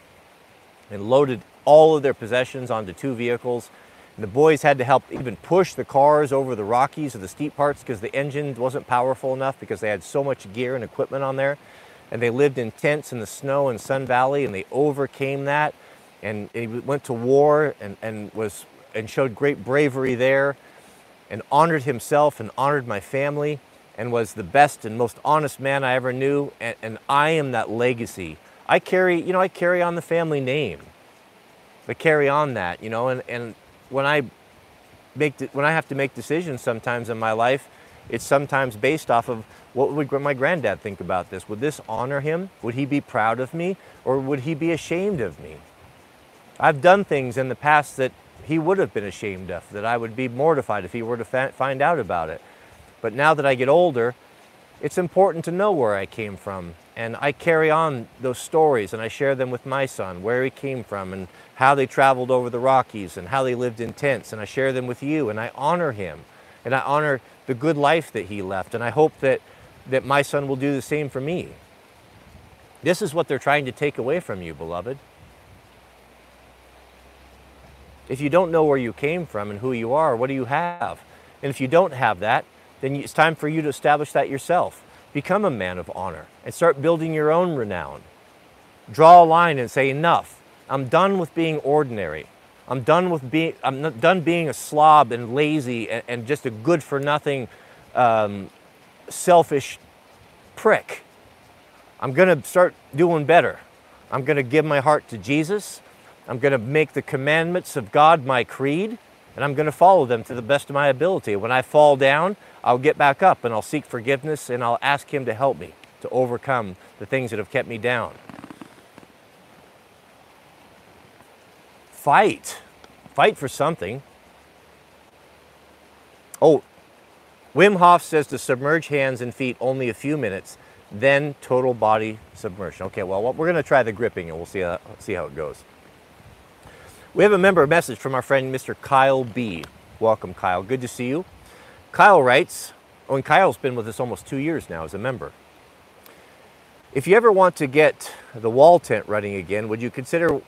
and loaded all of their possessions onto two vehicles And the boys had to help even push the cars over the Rockies or the steep parts because the engine wasn't powerful enough because they had so much gear and equipment on there. And they lived in tents in the snow in Sun Valley and they overcame that. And he went to war and, and, was, and showed great bravery there and honored himself and honored my family and was the best and most honest man I ever knew. And, and I am that legacy. I carry, you know, I carry on the family name. I carry on that, you know, and, and when I make when I have to make decisions sometimes in my life, it's sometimes based off of what would my granddad think about this? Would this honor him? Would he be proud of me? Or would he be ashamed of me? I've done things in the past that he would have been ashamed of, that I would be mortified if he were to find out about it. But now that I get older, it's important to know where I came from. And I carry on those stories and I share them with my son, where he came from and how they traveled over the Rockies and how they lived in tents. And I share them with you and I honor him and I honor the good life that he left. And I hope that that my son will do the same for me. This is what they're trying to take away from you, beloved. If you don't know where you came from and who you are, what do you have? And if you don't have that, then it's time for you to establish that yourself. Become a man of honor and start building your own renown. Draw a line and say, enough. I'm done with being ordinary. I'm done with being, I'm done being a slob and lazy and, and just a good for nothing, um, selfish prick. I'm going to start doing better. I'm going to give my heart to Jesus. I'm going to make the commandments of God my creed, and I'm going to follow them to the best of my ability. When I fall down, I'll get back up and I'll seek forgiveness and I'll ask Him to help me to overcome the things that have kept me down. Fight. Fight for something. Oh, Wim Hof says to submerge hands and feet only a few minutes, then total body submersion. Okay, well, we're going to try the gripping and we'll see how, see how it goes. We have a member message from our friend Mr. Kyle B. Welcome, Kyle. Good to see you. Kyle writes, oh, and Kyle's been with us almost two years now as a member. If you ever want to get the wall tent running again, would you consider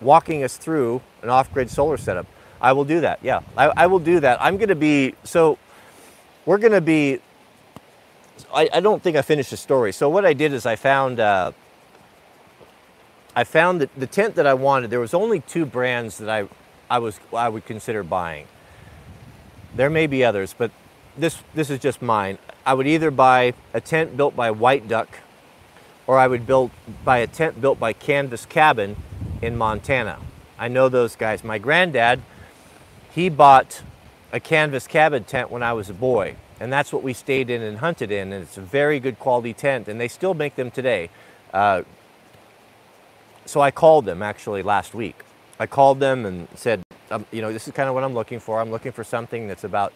walking us through an off-grid solar setup? I will do that. Yeah, I, I will do that. I'm going to be, so we're going to be, I, I, don't think I finished the story. So what I did is I found, uh, I found that the tent that I wanted, there was only two brands that I, I, was, I would consider buying. There may be others, but this, this is just mine. I would either buy a tent built by White Duck or I would build, buy a tent built by Canvas Cabin in Montana. I know those guys. My granddad, he bought a Canvas Cabin tent when I was a boy. And that's what we stayed in and hunted in. And it's a very good quality tent. And they still make them today. Uh, so I called them actually last week. I called them and said, um, you know, this is kind of what I'm looking for. I'm looking for something that's about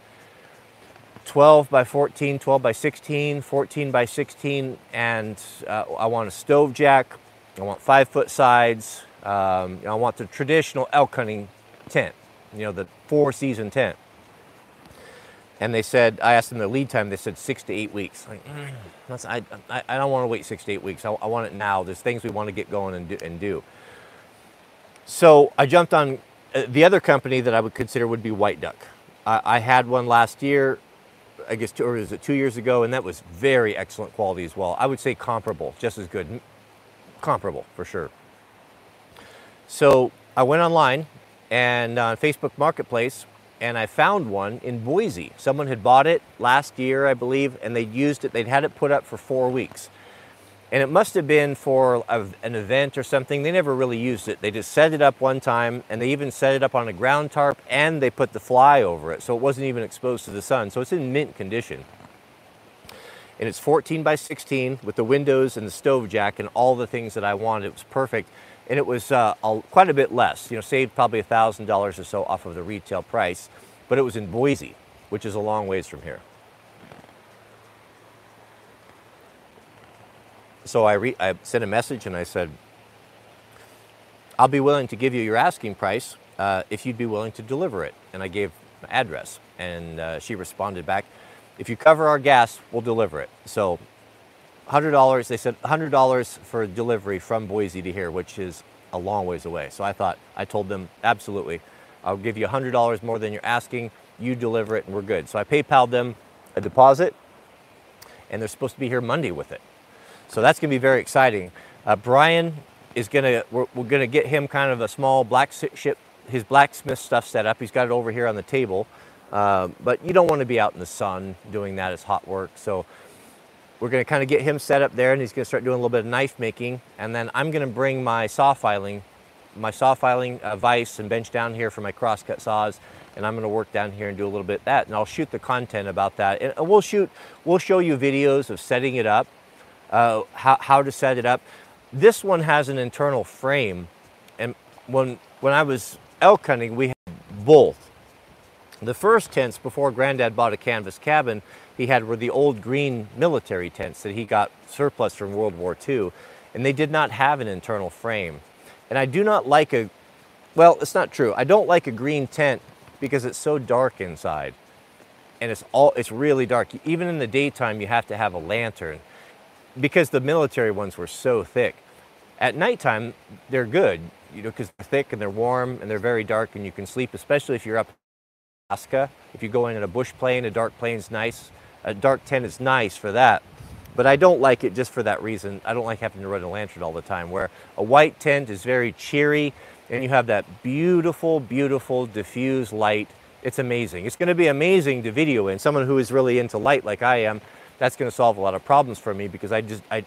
12 by 14, 12 by 16, 14 by 16, and uh, I want a stove jack. I want five foot sides. Um, I want the traditional elk hunting tent, you know, the four season tent. And they said, I asked them the lead time, they said six to eight weeks. Like, mm, I, I, I, don't want to wait six to eight weeks. I, I, want it now. There's things we want to get going and do. And do. So I jumped on Uh, the other company that I would consider would be White Duck. I, I had one last year, I guess, two, or was it two years ago, and that was very excellent quality as well. I would say comparable, just as good. Comparable, for sure. So I went online and on Facebook Marketplace, and I found one in Boise. Someone had bought it last year, I believe, and they'd used it, they'd had it put up for four weeks. And it must have been for a, an event or something. They never really used it. They just set it up one time, and they even set it up on a ground tarp, and they put the fly over it, so it wasn't even exposed to the sun. So it's in mint condition. And it's 14 by 16 with the windows and the stove jack and all the things that I wanted. It was perfect and it was uh, a, quite a bit less. You know, saved probably $1,000 or so off of the retail price, but it was in Boise, which is a long ways from here. So I, re- I sent a message and I said, I'll be willing to give you your asking price uh, if you'd be willing to deliver it. And I gave my address, and uh, she responded back, if you cover our gas, we'll deliver it. So $100, they said $100 for delivery from Boise to here, which is a long ways away. So I thought, I told them, absolutely, I'll give you $100 more than you're asking, you deliver it and we're good. So I PayPal'd them a deposit and they're supposed to be here Monday with it. So that's gonna be very exciting. Uh, Brian is gonna, we're, we're, gonna get him kind of a small black ship, his blacksmith stuff set up. He's got it over here on the table. Uh, but you don't want to be out in the sun doing that as hot work. So we're going to kind of get him set up there and he's going to start doing a little bit of knife making. And then I'm going to bring my saw filing, my saw filing uh, vise and bench down here for my crosscut saws. And I'm going to work down here and do a little bit of that. And I'll shoot the content about that. And we'll shoot, we'll show you videos of setting it up, uh, how, how to set it up. This one has an internal frame. And when, when I was elk hunting, we had both. The first tents before Granddad bought a canvas cabin, he had were the old green military tents that he got surplus from World War II, and they did not have an internal frame. And I do not like a, well, it's not true. I don't like a green tent because it's so dark inside. and it's all it's really dark. Even in the daytime, you have to have a lantern because the military ones were so thick. At nighttime, they're good, you know, because they're thick and they're warm and they're very dark, and you can sleep, especially if you're up in Alaska. If you go in in a bush plane, a dark plane's nice. A dark tent is nice for that. But I don't like it just for that reason. I don't like having to run a lantern all the time, where a white tent is very cheery and you have that beautiful, beautiful diffused light. It's amazing. It's going to be amazing to video in. Someone who is really into light like I am, that's going to solve a lot of problems for me because I just, I,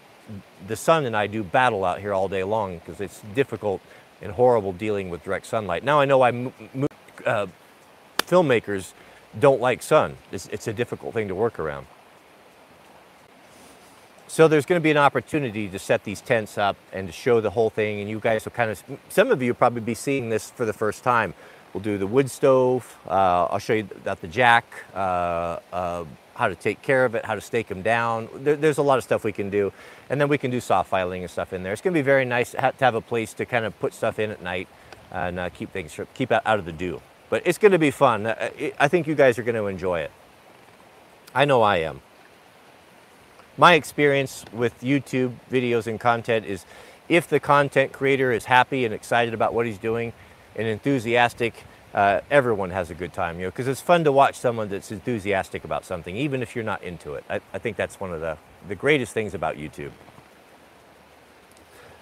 the sun and I do battle out here all day long because it's difficult and horrible dealing with direct sunlight. Now I know I, uh, filmmakers don't like sun. It's, it's a difficult thing to work around. So there's going to be an opportunity to set these tents up and to show the whole thing. And you guys will kind of, some of you will probably be seeing this for the first time. We'll do the wood stove. Uh, I'll show you about the jack, uh, uh, how to take care of it, how to stake them down. There, there's a lot of stuff we can do. And then we can do saw filing and stuff in there. It's going to be very nice to have a place to kind of put stuff in at night and uh, keep things, keep out of the dew. But it's going to be fun. Uh, I think you guys are going to enjoy it. I know I am my experience with YouTube videos and content is if the content creator is happy and excited about what he's doing and enthusiastic, uh, everyone has a good time, you know, because it's fun to watch someone that's enthusiastic about something, even if you're not into it. I, I think that's one of the, the greatest things about YouTube.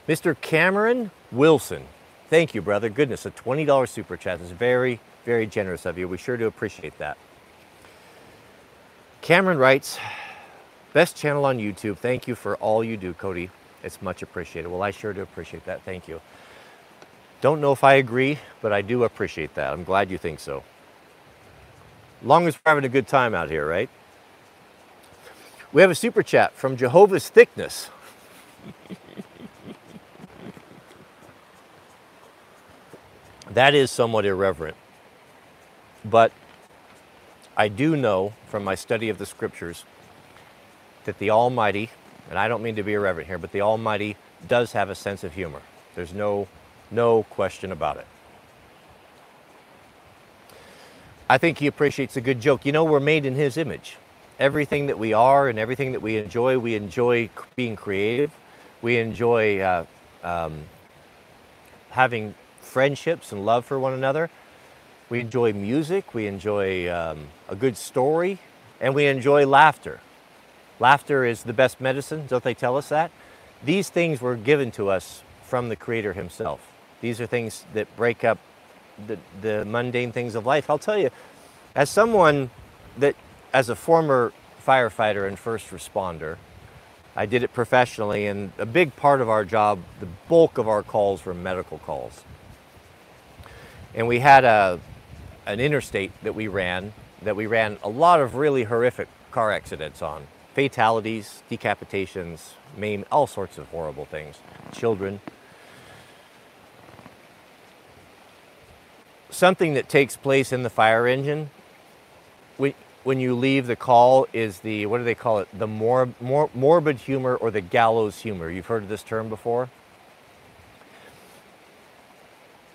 Mr. Cameron Wilson, thank you, brother. Goodness, a $20 super chat is very, very generous of you. We sure do appreciate that. Cameron writes, Best channel on YouTube. Thank you for all you do, Cody. It's much appreciated. Well, I sure do appreciate that. Thank you. Don't know if I agree, but I do appreciate that. I'm glad you think so. Long as we're having a good time out here, right? We have a super chat from Jehovah's Thickness. [LAUGHS] that is somewhat irreverent. But I do know from my study of the scriptures that the Almighty, and I don't mean to be irreverent here, but the Almighty does have a sense of humor. There's no, no question about it. I think he appreciates a good joke. You know, we're made in his image. Everything that we are and everything that we enjoy, we enjoy being creative. We enjoy uh, um, having friendships and love for one another. We enjoy music, we enjoy um, a good story, and we enjoy laughter. Laughter is the best medicine, don't they tell us that? These things were given to us from the Creator Himself. These are things that break up the, the mundane things of life. I'll tell you, as someone that, as a former firefighter and first responder, I did it professionally, and a big part of our job, the bulk of our calls were medical calls. And we had a, an interstate that we ran, that we ran a lot of really horrific car accidents on fatalities, decapitations, maim, all sorts of horrible things, children. Something that takes place in the fire engine when, you leave the call is the, what do they call it? The mor, mor, morbid humor or the gallows humor. You've heard of this term before?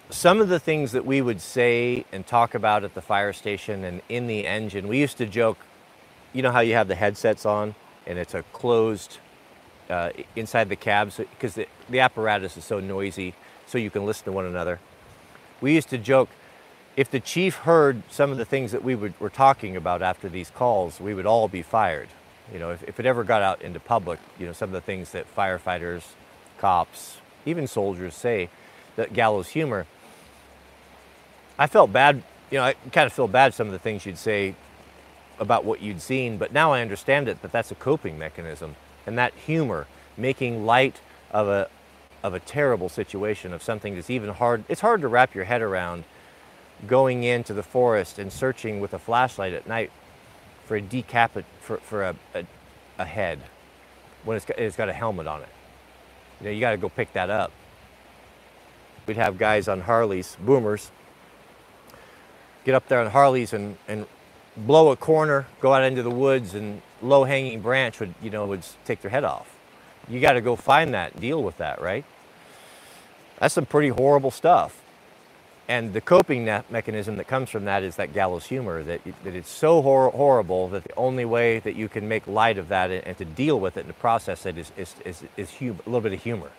Some of the things that we would say and talk about at the fire station and in the engine, we used to joke you know how you have the headsets on and it's a closed uh, inside the cabs because the, the apparatus is so noisy so you can listen to one another. We used to joke if the chief heard some of the things that we would, were talking about after these calls, we would all be fired. You know, if, if it ever got out into public, you know, some of the things that firefighters, cops, even soldiers say, that gallows humor. I felt bad, you know, I kind of feel bad some of the things you'd say about what you'd seen, but now I understand it that that's a coping mechanism. And that humor, making light of a, of a terrible situation, of something that's even hard, it's hard to wrap your head around going into the forest and searching with a flashlight at night for a decapit, for, for a, a, a head when it's got, it's got a helmet on it. You know, you got to go pick that up. We'd have guys on Harleys, boomers, get up there on Harleys and, and blow a corner, go out into the woods, and low hanging branch would, you know, would take their head off. You got to go find that, deal with that, right? That's some pretty horrible stuff. And the coping mechanism that comes from that is that gallows humor that, that it's so hor- horrible that the only way that you can make light of that and, and to deal with it and to process it is, is, is, is a little bit of humor.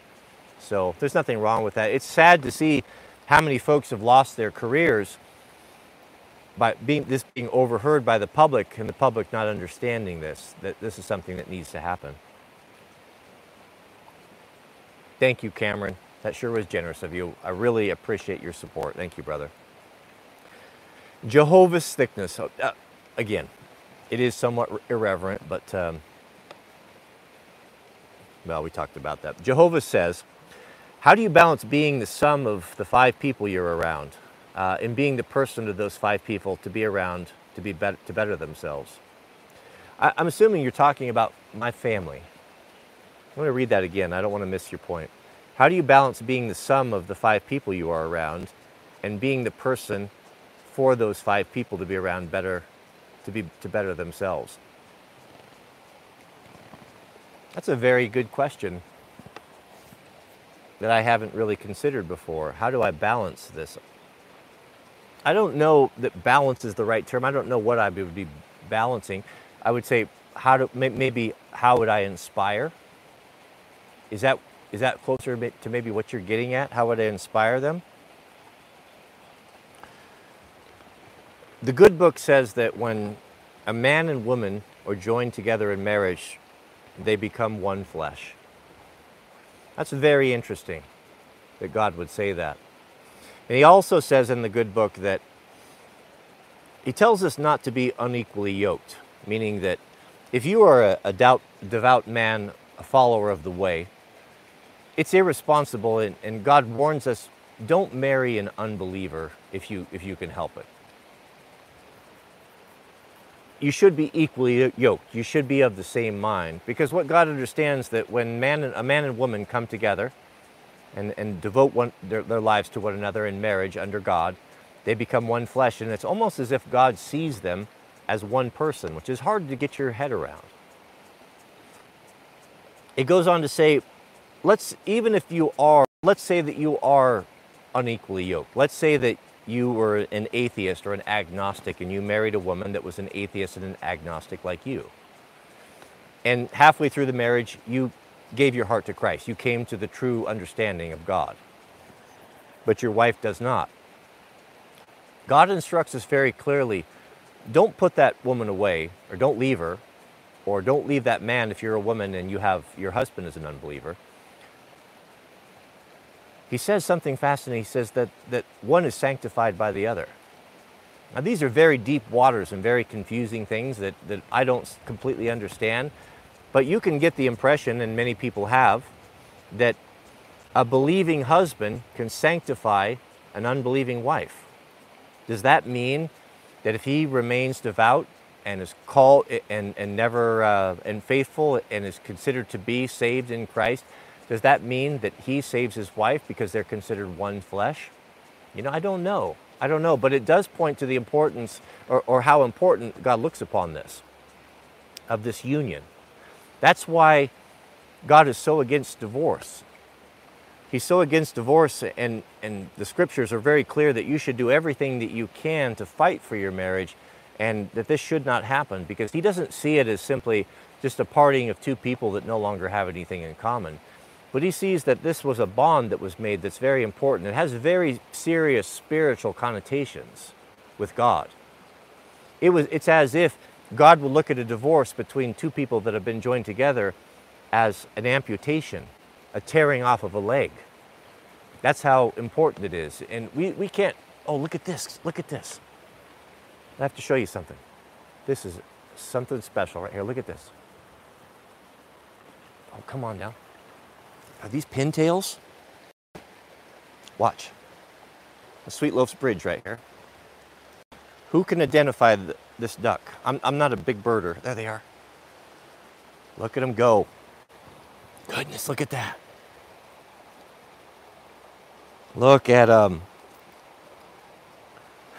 So there's nothing wrong with that. It's sad to see how many folks have lost their careers by being this being overheard by the public and the public not understanding this that this is something that needs to happen. Thank you, Cameron. That sure was generous of you. I really appreciate your support. Thank you, brother. Jehovah's thickness. Uh, again, it is somewhat irreverent, but um, well, we talked about that. Jehovah says, How do you balance being the sum of the five people you're around uh, and being the person of those five people to be around to, be better, to better themselves? I, I'm assuming you're talking about my family. I'm going to read that again. I don't want to miss your point. How do you balance being the sum of the five people you are around and being the person for those five people to be around better to be to better themselves? That's a very good question that I haven't really considered before. How do I balance this? I don't know that balance is the right term. I don't know what I would be balancing. I would say how to maybe how would I inspire? Is that is that closer to maybe what you're getting at? How would I inspire them? The good book says that when a man and woman are joined together in marriage, they become one flesh. That's very interesting that God would say that. And he also says in the good book that he tells us not to be unequally yoked, meaning that if you are a, a doubt, devout man, a follower of the way, it's irresponsible, and, and God warns us don't marry an unbeliever if you, if you can help it. You should be equally yoked. You should be of the same mind. Because what God understands that when man and, a man and woman come together and, and devote one, their, their lives to one another in marriage under God, they become one flesh. And it's almost as if God sees them as one person, which is hard to get your head around. It goes on to say, let's even if you are let's say that you are unequally yoked. Let's say that you were an atheist or an agnostic and you married a woman that was an atheist and an agnostic like you. And halfway through the marriage you gave your heart to christ. You came to the true understanding of god. But your wife does not. God instructs us very clearly don't put that woman away or don't leave her or don't leave that man if you're a woman and you have your husband is an unbeliever he says something fascinating. He says that, that one is sanctified by the other. Now, these are very deep waters and very confusing things that, that I don't completely understand, but you can get the impression, and many people have, that a believing husband can sanctify an unbelieving wife. Does that mean that if he remains devout and is called and, and never uh, and faithful and is considered to be saved in Christ, does that mean that he saves his wife because they're considered one flesh? You know, I don't know. I don't know, but it does point to the importance or, or how important God looks upon this, of this union. That's why God is so against divorce. He's so against divorce, and, and the scriptures are very clear that you should do everything that you can to fight for your marriage and that this should not happen because he doesn't see it as simply just a parting of two people that no longer have anything in common. But he sees that this was a bond that was made that's very important. It has very serious spiritual connotations with God. It was, it's as if God would look at a divorce between two people that have been joined together as an amputation, a tearing off of a leg. That's how important it is. And we, we can't, oh, look at this, look at this. I have to show you something. This is something special right here. Look at this. Oh, come on now. Are these pintails? Watch. The Sweetloaf's Bridge right here. Who can identify th this duck? I'm, I'm not a big birder. There they are. Look at them go. Goodness, look at that. Look at them.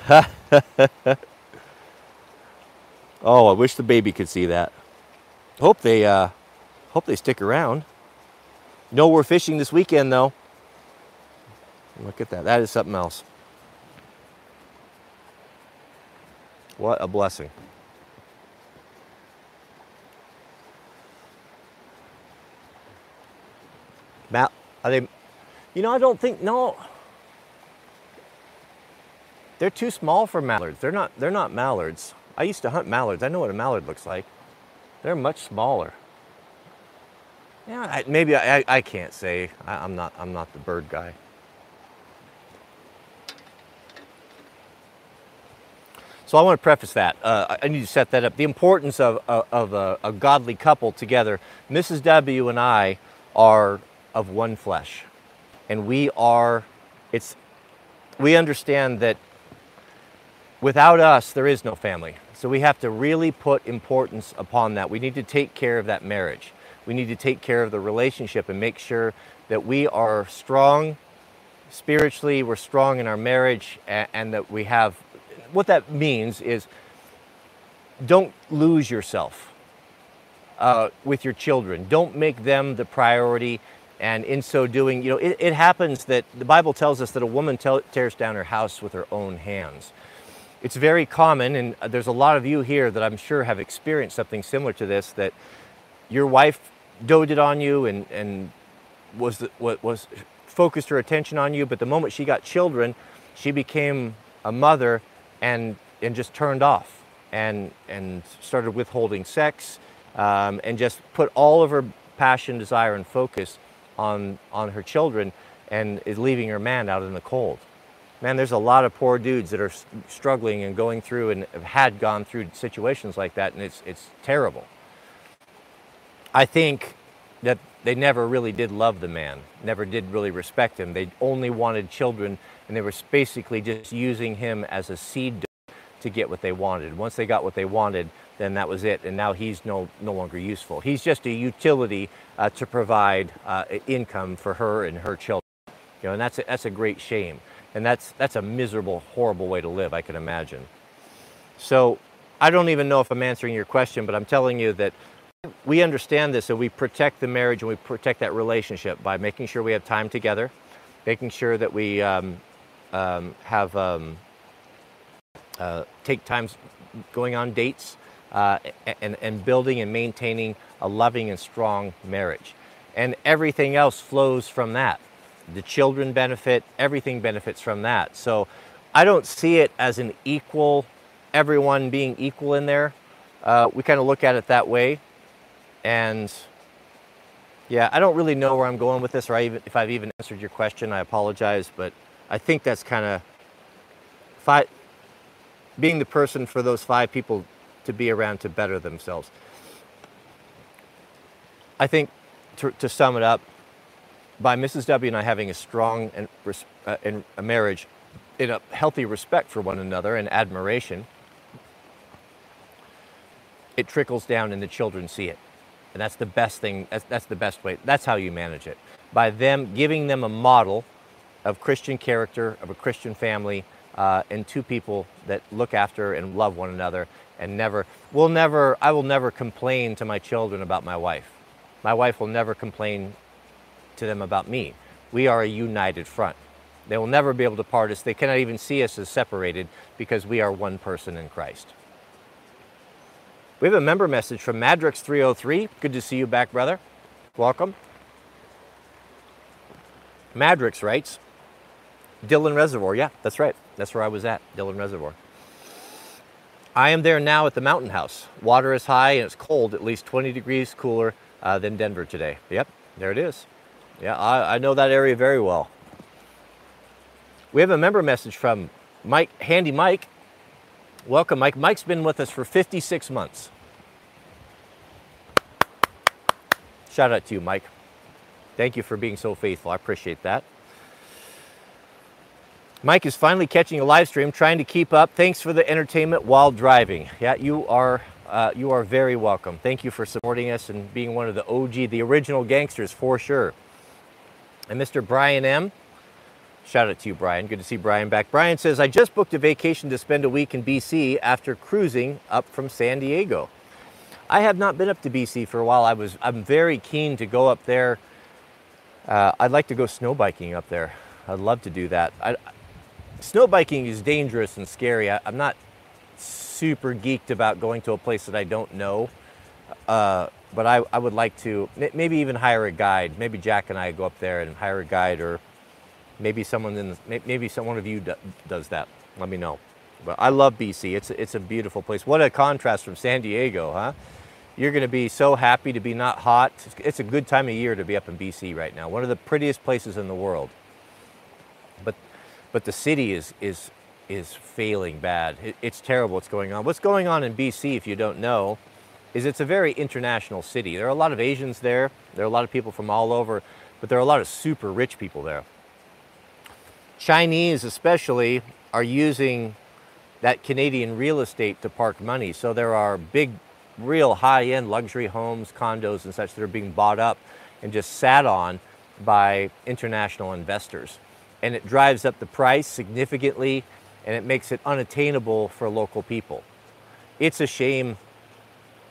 [LAUGHS] oh, I wish the baby could see that. Hope they uh, hope they stick around. No, we're fishing this weekend though. Look at that, that is something else. What a blessing. Matt, are they, you know, I don't think, no. They're too small for mallards. They're not, they're not mallards. I used to hunt mallards. I know what a mallard looks like. They're much smaller. Yeah, I, maybe I, I, can't say. I, I'm not. I'm not the bird guy. So I want to preface that. Uh, I need to set that up. The importance of, of, of a, a, godly couple together. Mrs. W and I are of one flesh, and we are. It's. We understand that without us, there is no family. So we have to really put importance upon that. We need to take care of that marriage. We need to take care of the relationship and make sure that we are strong spiritually, we're strong in our marriage, and, and that we have what that means is don't lose yourself uh, with your children. Don't make them the priority. And in so doing, you know, it, it happens that the Bible tells us that a woman tears down her house with her own hands. It's very common, and there's a lot of you here that I'm sure have experienced something similar to this that your wife doted on you and, and was, was focused her attention on you, but the moment she got children, she became a mother and, and just turned off and, and started withholding sex um, and just put all of her passion, desire, and focus on, on her children and is leaving her man out in the cold. Man, there's a lot of poor dudes that are struggling and going through and have had gone through situations like that, and it's, it's terrible. I think that they never really did love the man, never did really respect him. They only wanted children and they were basically just using him as a seed to get what they wanted. Once they got what they wanted, then that was it, and now he's no, no longer useful. He's just a utility uh, to provide uh, income for her and her children. You know, and that's a, that's a great shame. And that's, that's a miserable, horrible way to live, I can imagine. So I don't even know if I'm answering your question, but I'm telling you that we understand this and we protect the marriage and we protect that relationship by making sure we have time together, making sure that we um, um, have um, uh, take times going on dates uh, and, and building and maintaining a loving and strong marriage. And everything else flows from that. The children benefit, everything benefits from that. So I don't see it as an equal, everyone being equal in there. Uh, we kind of look at it that way. And yeah, I don't really know where I'm going with this, or I even, if I've even answered your question, I apologize. But I think that's kind of being the person for those five people to be around to better themselves. I think to, to sum it up, by Mrs. W and I having a strong and, uh, in a marriage in a healthy respect for one another and admiration, it trickles down and the children see it. And that's the best thing, that's, that's the best way, that's how you manage it. By them giving them a model of Christian character, of a Christian family, uh, and two people that look after and love one another and never, will never, I will never complain to my children about my wife. My wife will never complain to them about me. We are a united front. They will never be able to part us. They cannot even see us as separated because we are one person in Christ. We have a member message from Madrix 303. Good to see you back, brother. Welcome. Madrix writes, Dillon Reservoir. Yeah, that's right. That's where I was at, Dillon Reservoir. I am there now at the mountain house. Water is high and it's cold, at least 20 degrees cooler uh, than Denver today. Yep, there it is. Yeah, I, I know that area very well. We have a member message from Mike, Handy Mike. Welcome, Mike. Mike's been with us for 56 months. Shout out to you, Mike. Thank you for being so faithful. I appreciate that. Mike is finally catching a live stream, trying to keep up. Thanks for the entertainment while driving. Yeah, you are uh, you are very welcome. Thank you for supporting us and being one of the OG, the original gangsters for sure. And Mr. Brian M. Shout out to you, Brian. Good to see Brian back. Brian says, I just booked a vacation to spend a week in BC after cruising up from San Diego. I have not been up to BC for a while. I was, I'm very keen to go up there. Uh, I'd like to go snow biking up there. I'd love to do that. I, snow biking is dangerous and scary. I, am not super geeked about going to a place that I don't know. Uh, but I, I would like to maybe even hire a guide. Maybe Jack and I go up there and hire a guide, or maybe someone in the, maybe some one of you does that. Let me know. But I love BC. It's it's a beautiful place. What a contrast from San Diego, huh? You're going to be so happy to be not hot. It's a good time of year to be up in BC right now. One of the prettiest places in the world. But but the city is is is failing bad. It, it's terrible what's going on. What's going on in BC, if you don't know, is it's a very international city. There are a lot of Asians there. There are a lot of people from all over, but there are a lot of super rich people there. Chinese, especially, are using that Canadian real estate to park money. So there are big, real high end luxury homes, condos, and such that are being bought up and just sat on by international investors. And it drives up the price significantly and it makes it unattainable for local people. It's a shame.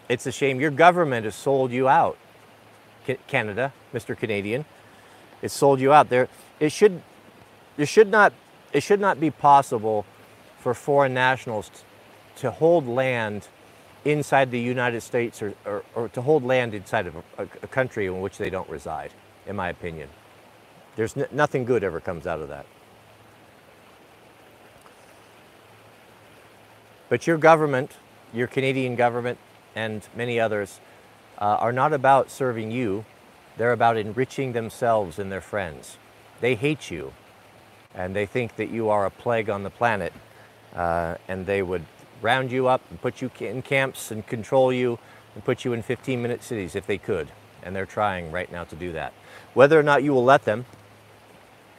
It's a shame. Your government has sold you out. Canada, Mr. Canadian, it's sold you out. There, it should, there should not, it should not be possible for foreign nationals to hold land inside the United States or, or, or to hold land inside of a, a, country in which they don't reside, in my opinion. There's nothing good ever comes out of that. But your government, your Canadian government, and many others uh, are not about serving you, they're about enriching themselves and their friends. They hate you, and they think that you are a plague on the planet uh, and they would round you up and put you in camps and control you and put you in 15 minute cities if they could. And they're trying right now to do that. Whether or not you will let them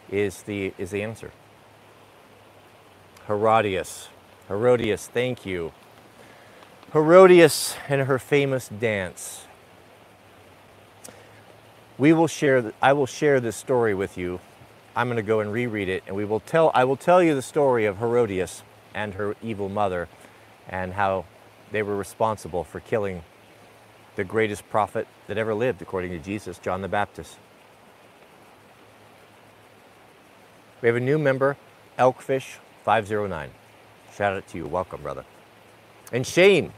is the, is the answer. Herodias. Herodias, thank you. Herodias and her famous dance. We will share, I will share this story with you. I'm going to go and reread it, and we will tell, I will tell you the story of Herodias and her evil mother, and how they were responsible for killing the greatest prophet that ever lived, according to Jesus, John the Baptist. We have a new member, Elkfish 509. Shout out to you. Welcome, brother. And Shane.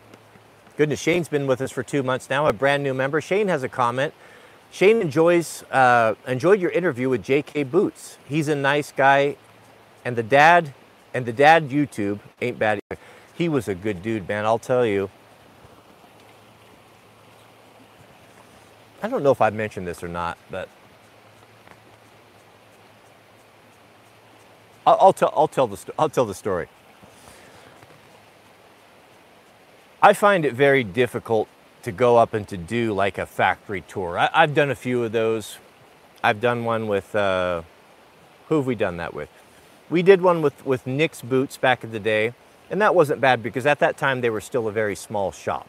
Goodness, Shane's been with us for two months now, a brand new member. Shane has a comment. Shane enjoys uh, enjoyed your interview with J.K. Boots. He's a nice guy, and the dad and the dad YouTube ain't bad either. He was a good dude, man, I'll tell you. I don't know if I've mentioned this or not, but I'll, I'll tell, I'll, tell the, I'll tell the story. I find it very difficult to go up and to do like a factory tour. I, have done a few of those. I've done one with, uh, who have we done that with? We did one with, with Nick's Boots back in the day, and that wasn't bad because at that time they were still a very small shop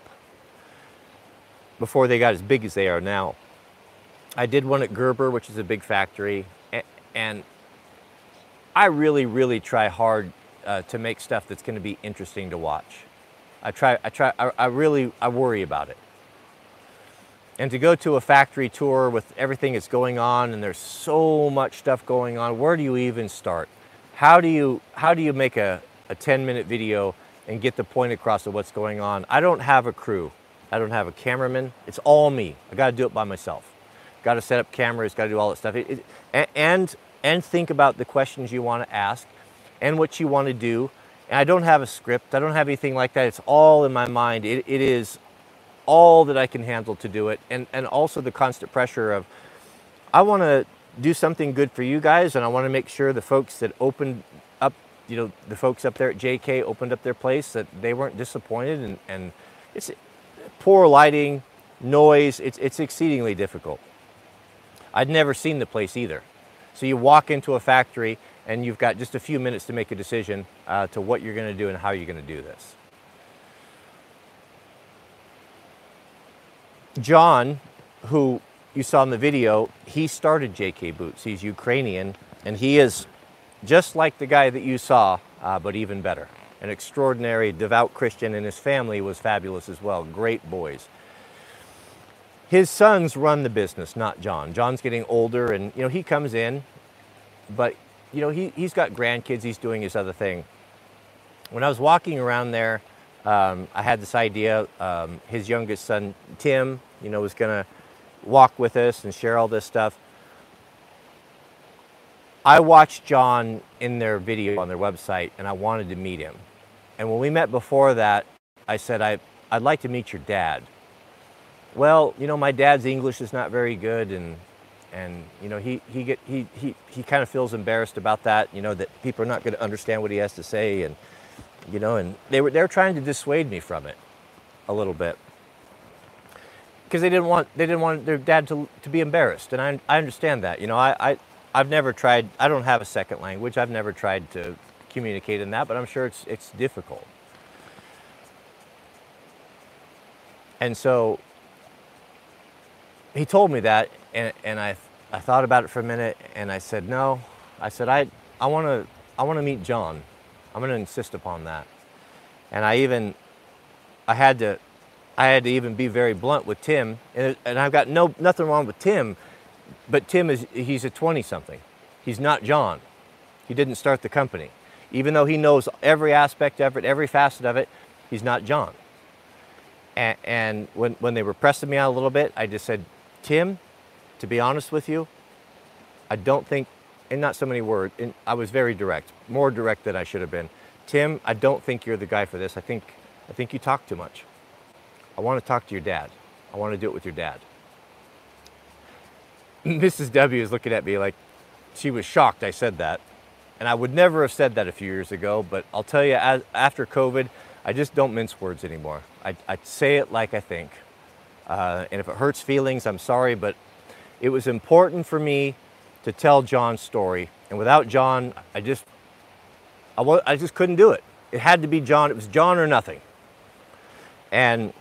before they got as big as they are now. I did one at Gerber, which is a big factory, and I really, really try hard uh, to make stuff that's going to be interesting to watch. I try, I try, I, I really, I worry about it. And to go to a factory tour with everything that's going on, and there's so much stuff going on, where do you even start? how do you how do you make a, a 10 minute video and get the point across of what's going on? I don't have a crew. I don't have a cameraman. It's all me. I got to do it by myself. Got to set up cameras got to do all that stuff. It, it, and and think about the questions you want to ask and what you want to do and i don't have a script. I don't have anything like that. It's all in my mind. It, it is all that i can handle to do it. And and also the constant pressure of i want to do something good for you guys, and I want to make sure the folks that opened up, you know, the folks up there at JK opened up their place that they weren't disappointed, and, and it's poor lighting, noise. It's it's exceedingly difficult. I'd never seen the place either, so you walk into a factory and you've got just a few minutes to make a decision uh, to what you're going to do and how you're going to do this. John, who you saw in the video, he started JK Boots. He's Ukrainian, and he is just like the guy that you saw, uh, but even better. An extraordinary, devout Christian, and his family was fabulous as well. Great boys. His sons run the business, not John. John's getting older, and you know he comes in, but you know he he's got grandkids. He's doing his other thing. When I was walking around there um, I had this idea. Um, his youngest son, Tim, you know, was going to walk with us and share all this stuff. I watched John in their video on their website and I wanted to meet him. And when we met before that, I said, I, I'd like to meet your dad. Well, you know, my dad's English is not very good and and you know he he get he he he kind of feels embarrassed about that you know that people are not going to understand what he has to say and you know and they were they're trying to dissuade me from it a little bit. Because they didn't want they didn't want their dad to, to be embarrassed and I, I understand that you know I, I I've never tried I don't have a second language I've never tried to communicate in that but I'm sure it's it's difficult. And so he told me that, and, and I, I thought about it for a minute, and I said, no. I said, I, I want to I wanna meet John. I'm going to insist upon that. And I even, I had to, I had to even be very blunt with Tim, and, and I've got no, nothing wrong with Tim, but Tim is, he's a 20 something. He's not John. He didn't start the company. Even though he knows every aspect of it, every facet of it, he's not John. And, and when, when they were pressing me out a little bit, I just said, Tim, to be honest with you, I don't think, and not so many words, I was very direct, more direct than I should have been. Tim, I don't think you're the guy for this. I think, I think you talk too much. I want to talk to your dad. I want to do it with your dad. [LAUGHS] Mrs. W is looking at me like she was shocked I said that. And I would never have said that a few years ago, but I'll tell you, as, after COVID, I just don't mince words anymore. I, I say it like I think. Uh, and if it hurts feelings, I'm sorry, but it was important for me to tell John's story. And without John, I just, I, I just couldn't do it. It had to be John. It was John or nothing. And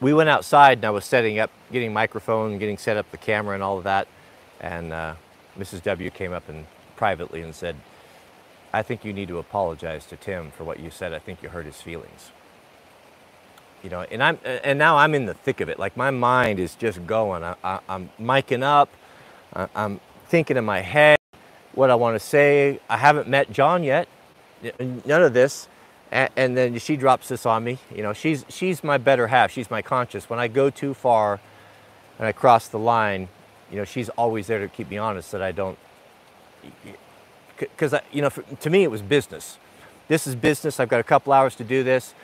we went outside and I was setting up, getting microphone, getting set up the camera and all of that. And uh, Mrs. W came up and privately and said, I think you need to apologize to Tim for what you said. I think you hurt his feelings you know, and I'm and now I'm in the thick of it. Like my mind is just going. I, am miking up. I, I'm thinking in my head what I want to say. I haven't met John yet. None of this. And, and then she drops this on me. You know, she's she's my better half. She's my conscience. When I go too far and I cross the line, you know, she's always there to keep me honest that I don't. Because you know, for, to me it was business. This is business. I've got a couple hours to do this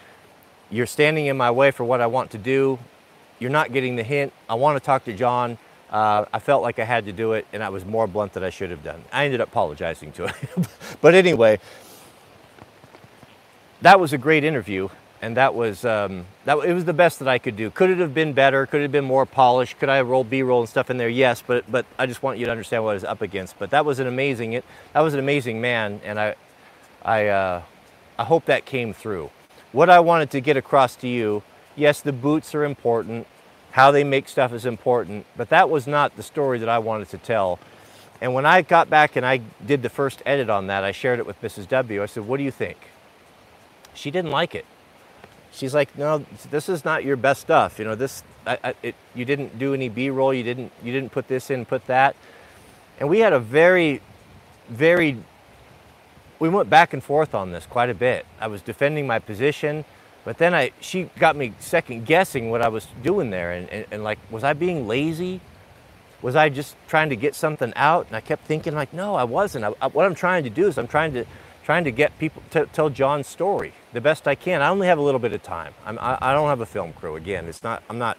you're standing in my way for what I want to do. You're not getting the hint. I want to talk to John. Uh, I felt like I had to do it, and I was more blunt than I should have done. I ended up apologizing to him. [LAUGHS] but anyway, that was a great interview, and that was um, that it was the best that I could do. Could it have been better? Could it have been more polished? Could I have rolled B-roll and stuff in there? Yes, but but I just want you to understand what I was up against. But that was an amazing it. That was an amazing man, and I I uh, I hope that came through. What I wanted to get across to you, yes, the boots are important, how they make stuff is important, but that was not the story that I wanted to tell. And when I got back and I did the first edit on that, I shared it with Mrs. W. I said, What do you think? She didn't like it. She's like, No, this is not your best stuff. You know, this, I, I, it, you didn't do any B roll, you didn't, you didn't put this in, put that. And we had a very, very we went back and forth on this quite a bit. I was defending my position, but then I she got me second guessing what I was doing there, and, and, and, like, was I being lazy? Was I just trying to get something out? And I kept thinking, like, no, I wasn't. I, I, what I'm trying to do is I'm trying to trying to get people to tell John's story the best I can. I only have a little bit of time. I'm, I, I don't have a film crew. Again, it's not. I'm not.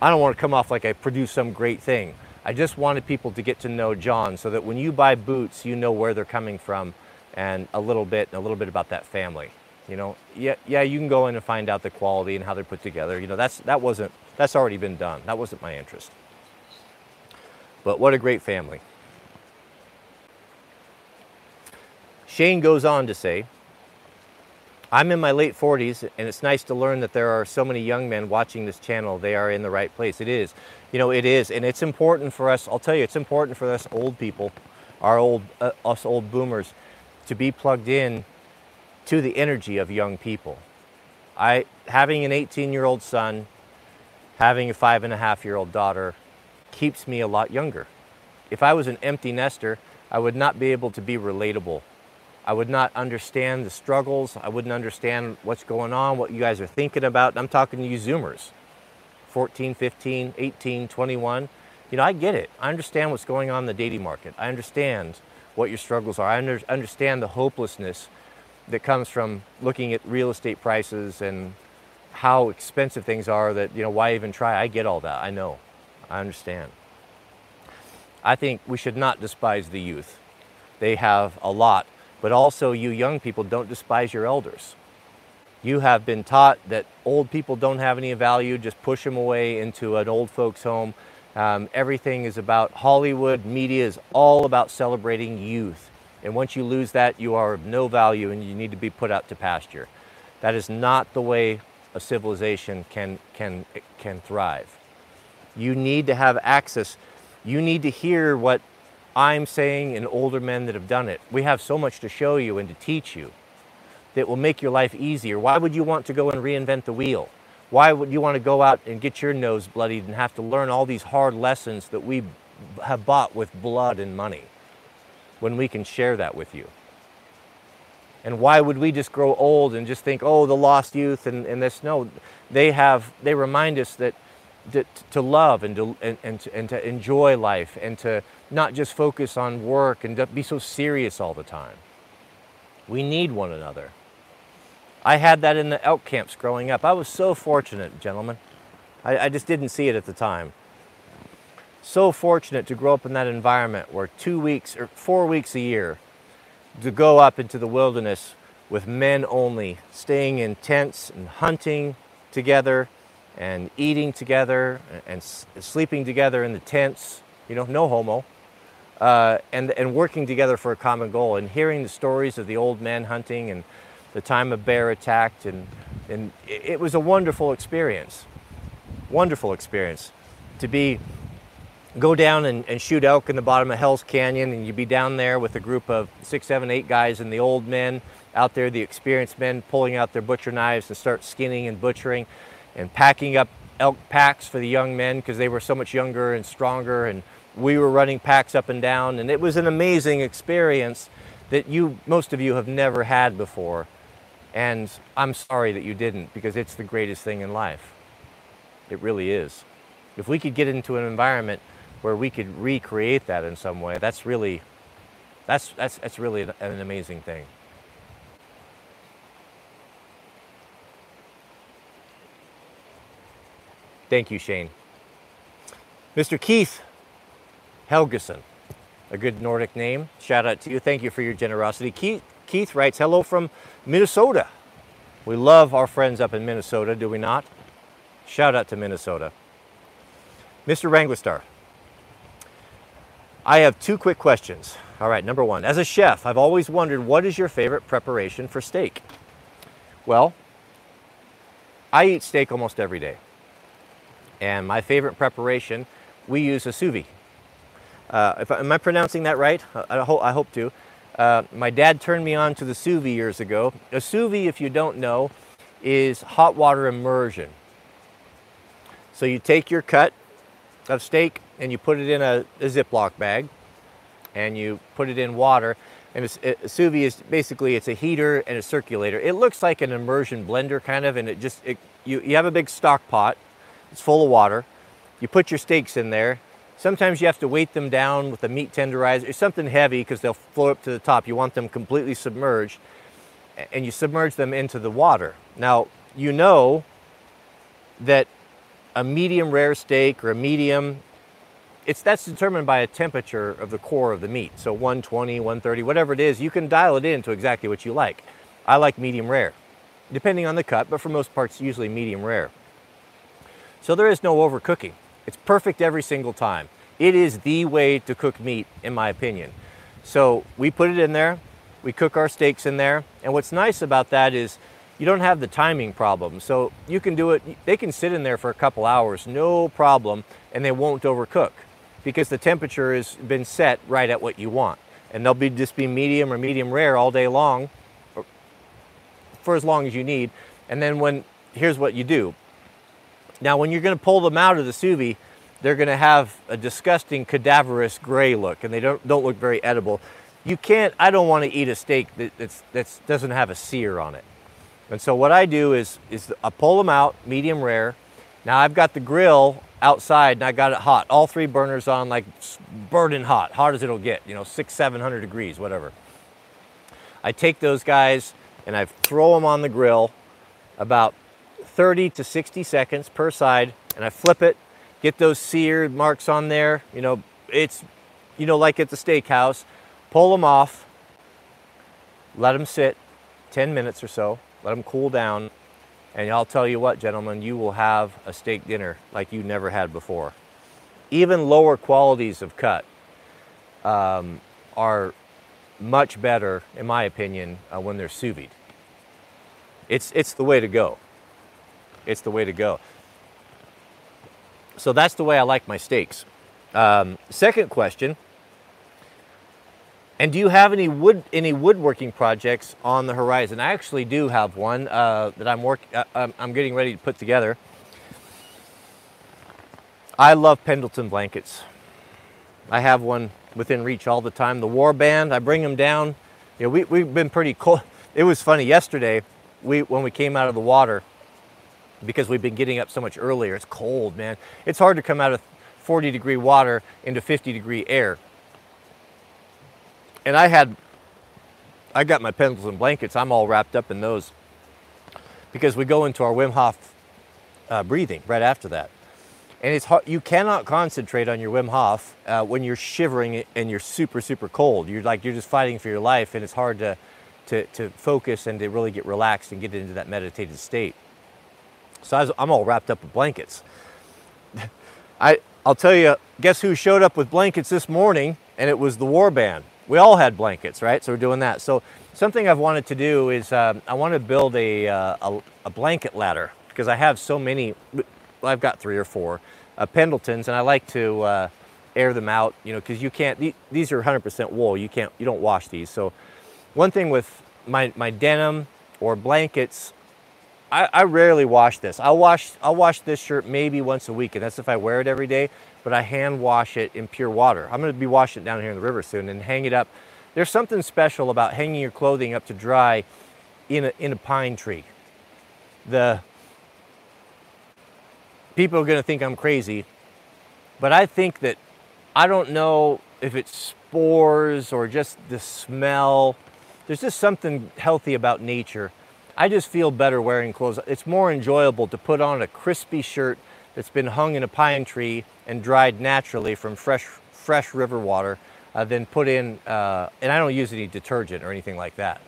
I don't want to come off like I produce some great thing. I just wanted people to get to know John so that when you buy boots, you know where they're coming from and a little bit, a little bit about that family. You know, yeah, yeah, you can go in and find out the quality and how they're put together. You know, that's that wasn't that's already been done. That wasn't my interest. But what a great family. Shane goes on to say, I'm in my late 40s, and it's nice to learn that there are so many young men watching this channel. They are in the right place. It is. You know, it is. And it's important for us, I'll tell you, it's important for us old people, our old, uh, us old boomers, to be plugged in to the energy of young people. I, having an 18 year old son, having a five and a half year old daughter keeps me a lot younger. If I was an empty nester, I would not be able to be relatable. I would not understand the struggles. I wouldn't understand what's going on, what you guys are thinking about. I'm talking to you Zoomers, 14, 15, 18, 21. You know, I get it. I understand what's going on in the dating market. I understand what your struggles are. I under, understand the hopelessness that comes from looking at real estate prices and how expensive things are that, you know, why even try? I get all that. I know. I understand. I think we should not despise the youth. They have a lot but also, you young people, don't despise your elders. You have been taught that old people don't have any value, just push them away into an old folks' home. Um, everything is about Hollywood, media is all about celebrating youth. And once you lose that, you are of no value and you need to be put out to pasture. That is not the way a civilization can, can, can thrive. You need to have access. You need to hear what I'm saying and older men that have done it. We have so much to show you and to teach you that will make your life easier. Why would you want to go and reinvent the wheel? Why would you want to go out and get your nose bloodied and have to learn all these hard lessons that we have bought with blood and money when we can share that with you? And why would we just grow old and just think, oh, the lost youth and, and this? No, they have, they remind us that, that to love and to, and, and, to, and to enjoy life and to not just focus on work and be so serious all the time. We need one another. I had that in the elk camps growing up. I was so fortunate, gentlemen. I, I, just didn't see it at the time. So fortunate to grow up in that environment where two weeks or four weeks a year to go up into the wilderness with men only, staying in tents and hunting together and eating together and, and sleeping together in the tents. You know, no homo uh, and, and working together for a common goal and hearing the stories of the old men hunting and the time a bear attacked and, and it was a wonderful experience wonderful experience to be go down and, and, shoot elk in the bottom of Hell's Canyon and you'd be down there with a group of six, seven, eight guys and the old men out there, the experienced men pulling out their butcher knives and start skinning and butchering and packing up elk packs for the young men because they were so much younger and stronger and we were running packs up and down, and it was an amazing experience that you, most of you, have never had before. And I'm sorry that you didn't because it's the greatest thing in life. It really is. If we could get into an environment where we could recreate that in some way, that's really, that's, that's, that's really an amazing thing. Thank you, Shane. Mr. Keith Helgeson, a good Nordic name. Shout out to you. Thank you for your generosity. Keith, Keith writes, hello from Minnesota. We love our friends up in Minnesota, do we not? Shout out to Minnesota. Mr. Wranglerstar, I have two quick questions. All right, number one, as a chef, I've always wondered what is your favorite preparation for steak? Well, I eat steak almost every day. And my favorite preparation, we use a sous vide. Uh, if, am I pronouncing that right? I, ho I hope to. Uh, my dad turned me on to the sous vide years ago. A sous vide, if you don't know, is hot water immersion. So you take your cut of steak and you put it in a, a Ziploc bag and you put it in water. And a, a sous vide is basically, it's a heater and a circulator. It looks like an immersion blender kind of, and it just, it, you, you have a big stock pot. It's full of water. You put your steaks in there Sometimes you have to weight them down with a meat tenderizer. or something heavy because they'll float up to the top. You want them completely submerged and you submerge them into the water. Now, you know that a medium rare steak or a medium, it's, that's determined by a temperature of the core of the meat. So 120, 130, whatever it is, you can dial it in to exactly what you like. I like medium rare, depending on the cut, but for most parts, usually medium rare. So there is no overcooking. It's perfect every single time. It is the way to cook meat, in my opinion. So we put it in there, we cook our steaks in there, and what's nice about that is you don't have the timing problem. So you can do it, they can sit in there for a couple hours, no problem, and they won't overcook because the temperature has been set right at what you want. And they'll be just be medium or medium rare all day long, for as long as you need. And then when, here's what you do. Now, when you're going to pull them out of the sous vide, they're going to have a disgusting cadaverous gray look, and they don't, don't look very edible. you can't, I don't want to eat a steak that that's, that's doesn't have a sear on it. And so what I do is, is I pull them out, medium rare. Now I've got the grill outside and I got it hot. All three burners on like burning hot, hot as it'll get, you know, six, 700 degrees, whatever. I take those guys and I throw them on the grill about 30 to 60 seconds per side and I flip it, get those seared marks on there. You know, it's, you know, like at the steakhouse, pull them off, let them sit 10 minutes or so, let them cool down, and I'll tell you what, gentlemen, you will have a steak dinner like you never had before. Even lower qualities of cut um, are much better, in my opinion, uh, when they're sous vide. It's, it's the way to go. It's the way to go. So that's the way I like my steaks. Um, second question, and do you have any wood any woodworking projects on the horizon? I actually do have one uh, that I'm work uh, I'm getting ready to put together. I love Pendleton blankets. I have one within reach all the time. The war band, I bring them down. You know, we, we've been pretty cold. It was funny yesterday we, when we came out of the water because we've been getting up so much earlier. It's cold, man. It's hard to come out of 40 degree water into 50 degree air. And I had, I got my Pendleton blankets. I'm all wrapped up in those because we go into our Wim Hof uh, breathing right after that. And it's hard, you cannot concentrate on your Wim Hof uh, when you're shivering and you're super, super cold. You're like, you're just fighting for your life and it's hard to, to, to focus and to really get relaxed and get into that meditative state. So was, I'm all wrapped up with blankets. [LAUGHS] I, I'll tell you, guess who showed up with blankets this morning? And it was the war band. We all had blankets, right? So we're doing that. So something I've wanted to do is um, I want to build a, uh, a, a, blanket ladder because I have so many, I've got three or four uh, Pendletons and I like to uh, air them out, you know, because you can't, these are 100% wool. You can't, you don't wash these. So one thing with my, my denim or blankets, I, I, rarely wash this. I'll wash, I'll wash this shirt maybe once a week, and that's if I wear it every day, but I hand wash it in pure water. I'm gonna be washing it down here in the river soon and hang it up. There's something special about hanging your clothing up to dry in a, in a pine tree. The people are gonna think I'm crazy, but I think that, I don't know if it's spores or just the smell. There's just something healthy about nature I just feel better wearing clothes. It's more enjoyable to put on a crispy shirt that's been hung in a pine tree and dried naturally from fresh, fresh river water uh, than put in, uh, and I don't use any detergent or anything like that.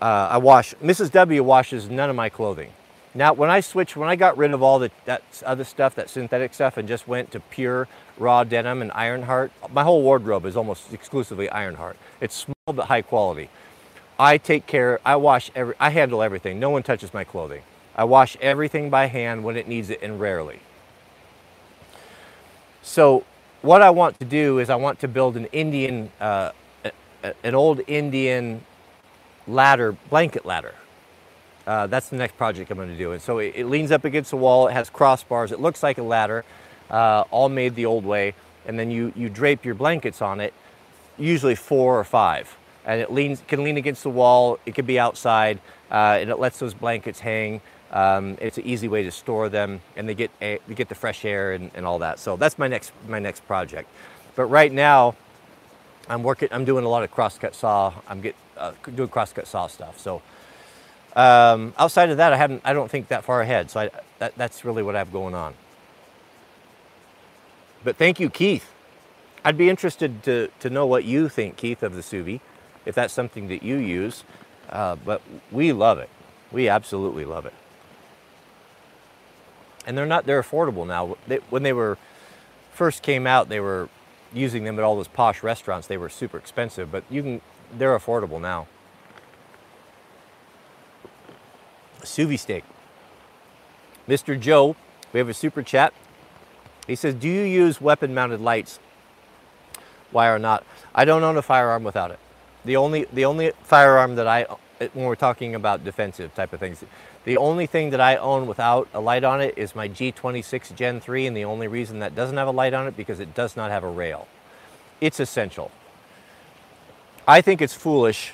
Uh, I wash, Mrs. W washes none of my clothing. Now, when I switched, when I got rid of all the, that other stuff, that synthetic stuff, and just went to pure raw denim and Ironheart, my whole wardrobe is almost exclusively Ironheart. It's small but high quality. I take care, I wash every, I handle everything. No one touches my clothing. I wash everything by hand when it needs it and rarely. So what I want to do is I want to build an Indian, uh, an old Indian ladder, blanket ladder. Uh, that's the next project I'm going to do. And so it, it, leans up against the wall. It has crossbars. It looks like a ladder, uh, all made the old way. And then you, you drape your blankets on it, usually four or five and it leans, can lean against the wall. It can be outside, uh, and it lets those blankets hang. Um, it's an easy way to store them, and they get a, they get the fresh air and, and all that. So that's my next my next project. But right now, I'm working. I'm doing a lot of crosscut saw. I'm get uh, doing crosscut saw stuff. So um, outside of that, I haven't. I don't think that far ahead. So I, that, that's really what I have going on. But thank you, Keith. I'd be interested to, to know what you think, Keith, of the sous vide if that's something that you use. Uh, but we love it. We absolutely love it. And they're not, they're affordable now. They, when they were first came out, they were using them at all those posh restaurants. They were super expensive, but you can, they're affordable now. Sous vide steak. Mr. Joe, we have a super chat. He says, do you use weapon mounted lights? Why or not? I don't own a firearm without it. The only, the only firearm that I, when we're talking about defensive type of things, the only thing that I own without a light on it is my G26 Gen 3, and the only reason that doesn't have a light on it because it does not have a rail. It's essential. I think it's foolish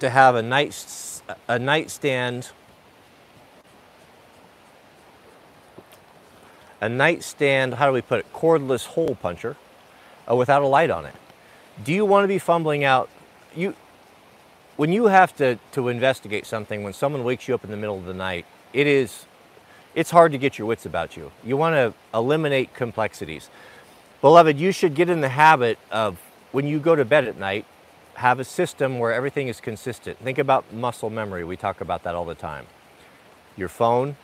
to have a night a nightstand a nightstand, how do we put it, cordless hole puncher uh, without a light on it. Do you want to be fumbling out you when you have to to investigate something when someone wakes you up in the middle of the night, it is it's hard to get your wits about you. You want to eliminate complexities. Beloved, you should get in the habit of when you go to bed at night, have a system where everything is consistent. Think about muscle memory. We talk about that all the time. Your phone,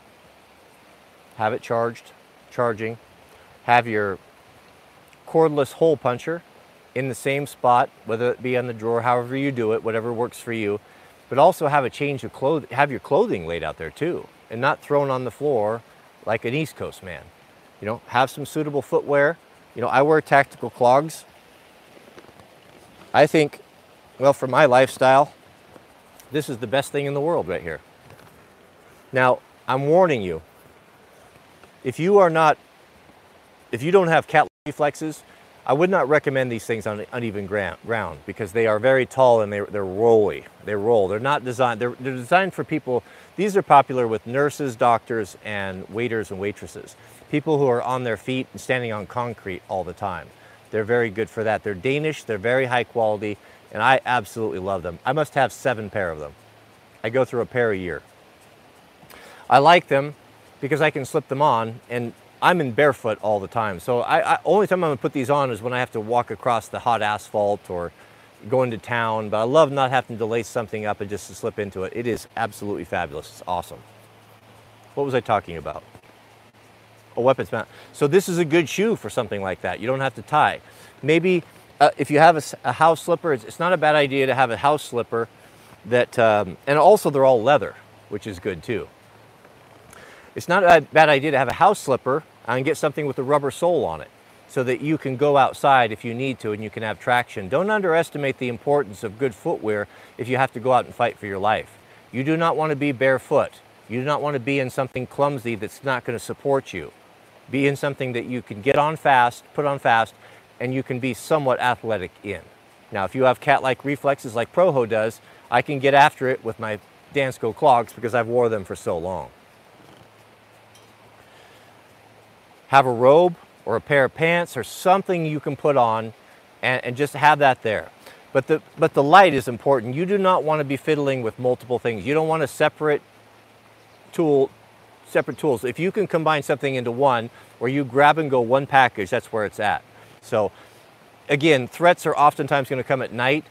have it charged, charging. Have your cordless hole puncher in the same spot, whether it be on the drawer, however you do it, whatever works for you. But also have a change of clothing, have your clothing laid out there too, and not thrown on the floor like an East Coast man. You know, have some suitable footwear. You know, I wear tactical clogs. I think, well, for my lifestyle, this is the best thing in the world right here. Now, I'm warning you, if you are not, if you don't have cat reflexes, I would not recommend these things on uneven ground because they are very tall and they're, they're rolly. They roll. They're not designed, they're, they're designed for people, these are popular with nurses, doctors, and waiters and waitresses. People who are on their feet and standing on concrete all the time. They're very good for that. They're Danish, they're very high quality, and I absolutely love them. I must have seven pair of them. I go through a pair a year. I like them because I can slip them on and I'm in barefoot all the time. So I, I only time I'm gonna put these on is when I have to walk across the hot asphalt or go into town, but I love not having to lace something up and just to slip into it. It is absolutely fabulous. It's awesome. What was I talking about? A weapons mount. So this is a good shoe for something like that. You don't have to tie. Maybe uh, if you have a, a house slipper, it's, it's, not a bad idea to have a house slipper that, um, and also they're all leather, which is good too. It's not a bad idea to have a house slipper and get something with a rubber sole on it so that you can go outside if you need to and you can have traction. Don't underestimate the importance of good footwear if you have to go out and fight for your life. You do not want to be barefoot. You do not want to be in something clumsy that's not going to support you. Be in something that you can get on fast, put on fast, and you can be somewhat athletic in. Now, if you have cat-like reflexes like Proho does, I can get after it with my Dansko clogs because I've wore them for so long. Have a robe or a pair of pants or something you can put on and, and, just have that there. But the, but the light is important. You do not want to be fiddling with multiple things. You don't want to separate tool, separate tools. If you can combine something into one, or you grab and go one package, that's where it's at. So again, threats are oftentimes going to come at night.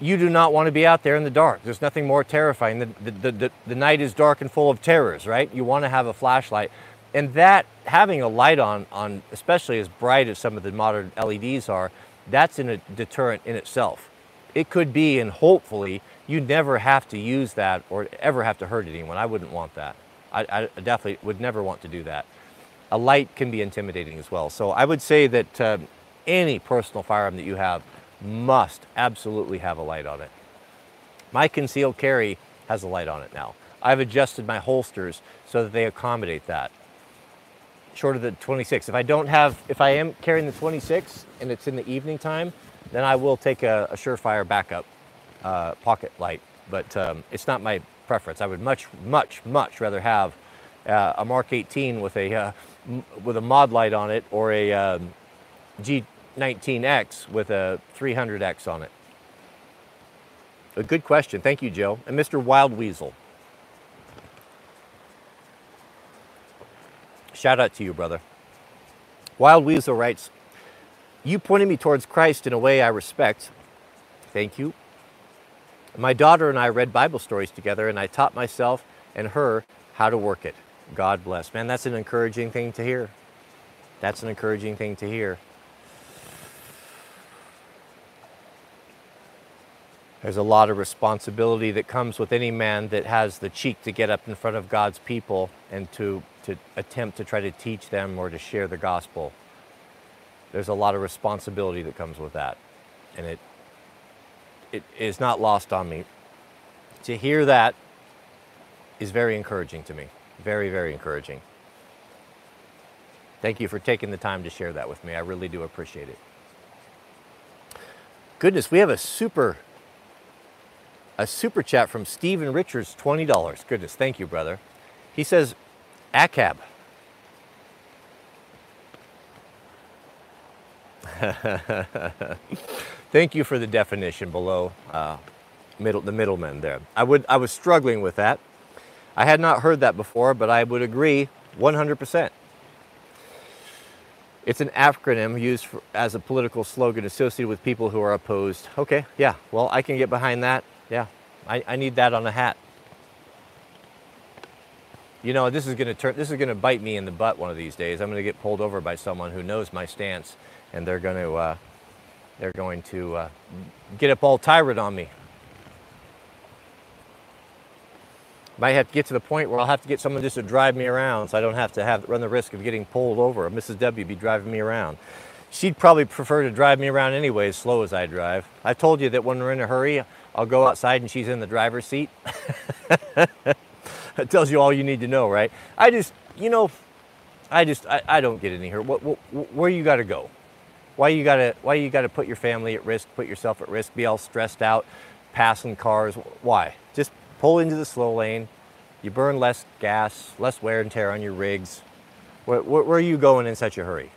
You do not want to be out there in the dark. There's nothing more terrifying. The, the, the, the night is dark and full of terrors, right? You want to have a flashlight and that having a light on, on especially as bright as some of the modern LEDs are, that's in a deterrent in itself. It could be, and hopefully, you never have to use that or ever have to hurt anyone. I wouldn't want that. I, I definitely would never want to do that. A light can be intimidating as well. So I would say that uh, any personal firearm that you have must absolutely have a light on it. My concealed carry has a light on it now. I've adjusted my holsters so that they accommodate that short of the 26. If I don't have, if I am carrying the 26 and it's in the evening time, then I will take a, a Surefire backup uh, pocket light. But um, it's not my preference. I would much, much, much rather have uh, a Mark 18 with a uh, with a Modlite on it or a um, G19X with a 300X on it. A good question. Thank you, Joe. And Mr. Wild Weasel. Shout out to you, brother. Wild Weasel writes, You pointed me towards Christ in a way I respect. Thank you. My daughter and I read Bible stories together, and I taught myself and her how to work it. God bless. Man, that's an encouraging thing to hear. That's an encouraging thing to hear. There's a lot of responsibility that comes with any man that has the cheek to get up in front of God's people and to to attempt to try to teach them or to share the gospel. There's a lot of responsibility that comes with that. And it, it is not lost on me. To hear that is very encouraging to me. Very, very encouraging. Thank you for taking the time to share that with me. I really do appreciate it. Goodness, we have a super a super chat from Steven Richards, $20. Goodness, thank you, brother. He says, ACAB. [LAUGHS] thank you for the definition below uh, middle, the middleman there. I, would, I was struggling with that. I had not heard that before, but I would agree 100%. It's an acronym used for, as a political slogan associated with people who are opposed. Okay, yeah, well, I can get behind that. Yeah, I, I need that on a hat. You know, this is to turn. This is to bite me in the butt one of these days. I'm to get pulled over by someone who knows my stance, and they're to uh, they're going to uh, get up all tyrant on me. Might have to get to the point where I'll have to get someone just to drive me around, so I don't have to have run the risk of getting pulled over. Mrs. W be driving me around. She'd probably prefer to drive me around anyway, as slow as I drive. I told you that when we're in a hurry, I'll go outside and she's in the driver's seat. [LAUGHS] that tells you all you need to know, right? I just, you know, I just, I, I don't get any here. What, what, where you got to go? Why you got to, why you got to put your family at risk, put yourself at risk, be all stressed out, passing cars? Why? Just pull into the slow lane. You burn less gas, less wear and tear on your rigs. Where, where, where are you going in such a hurry?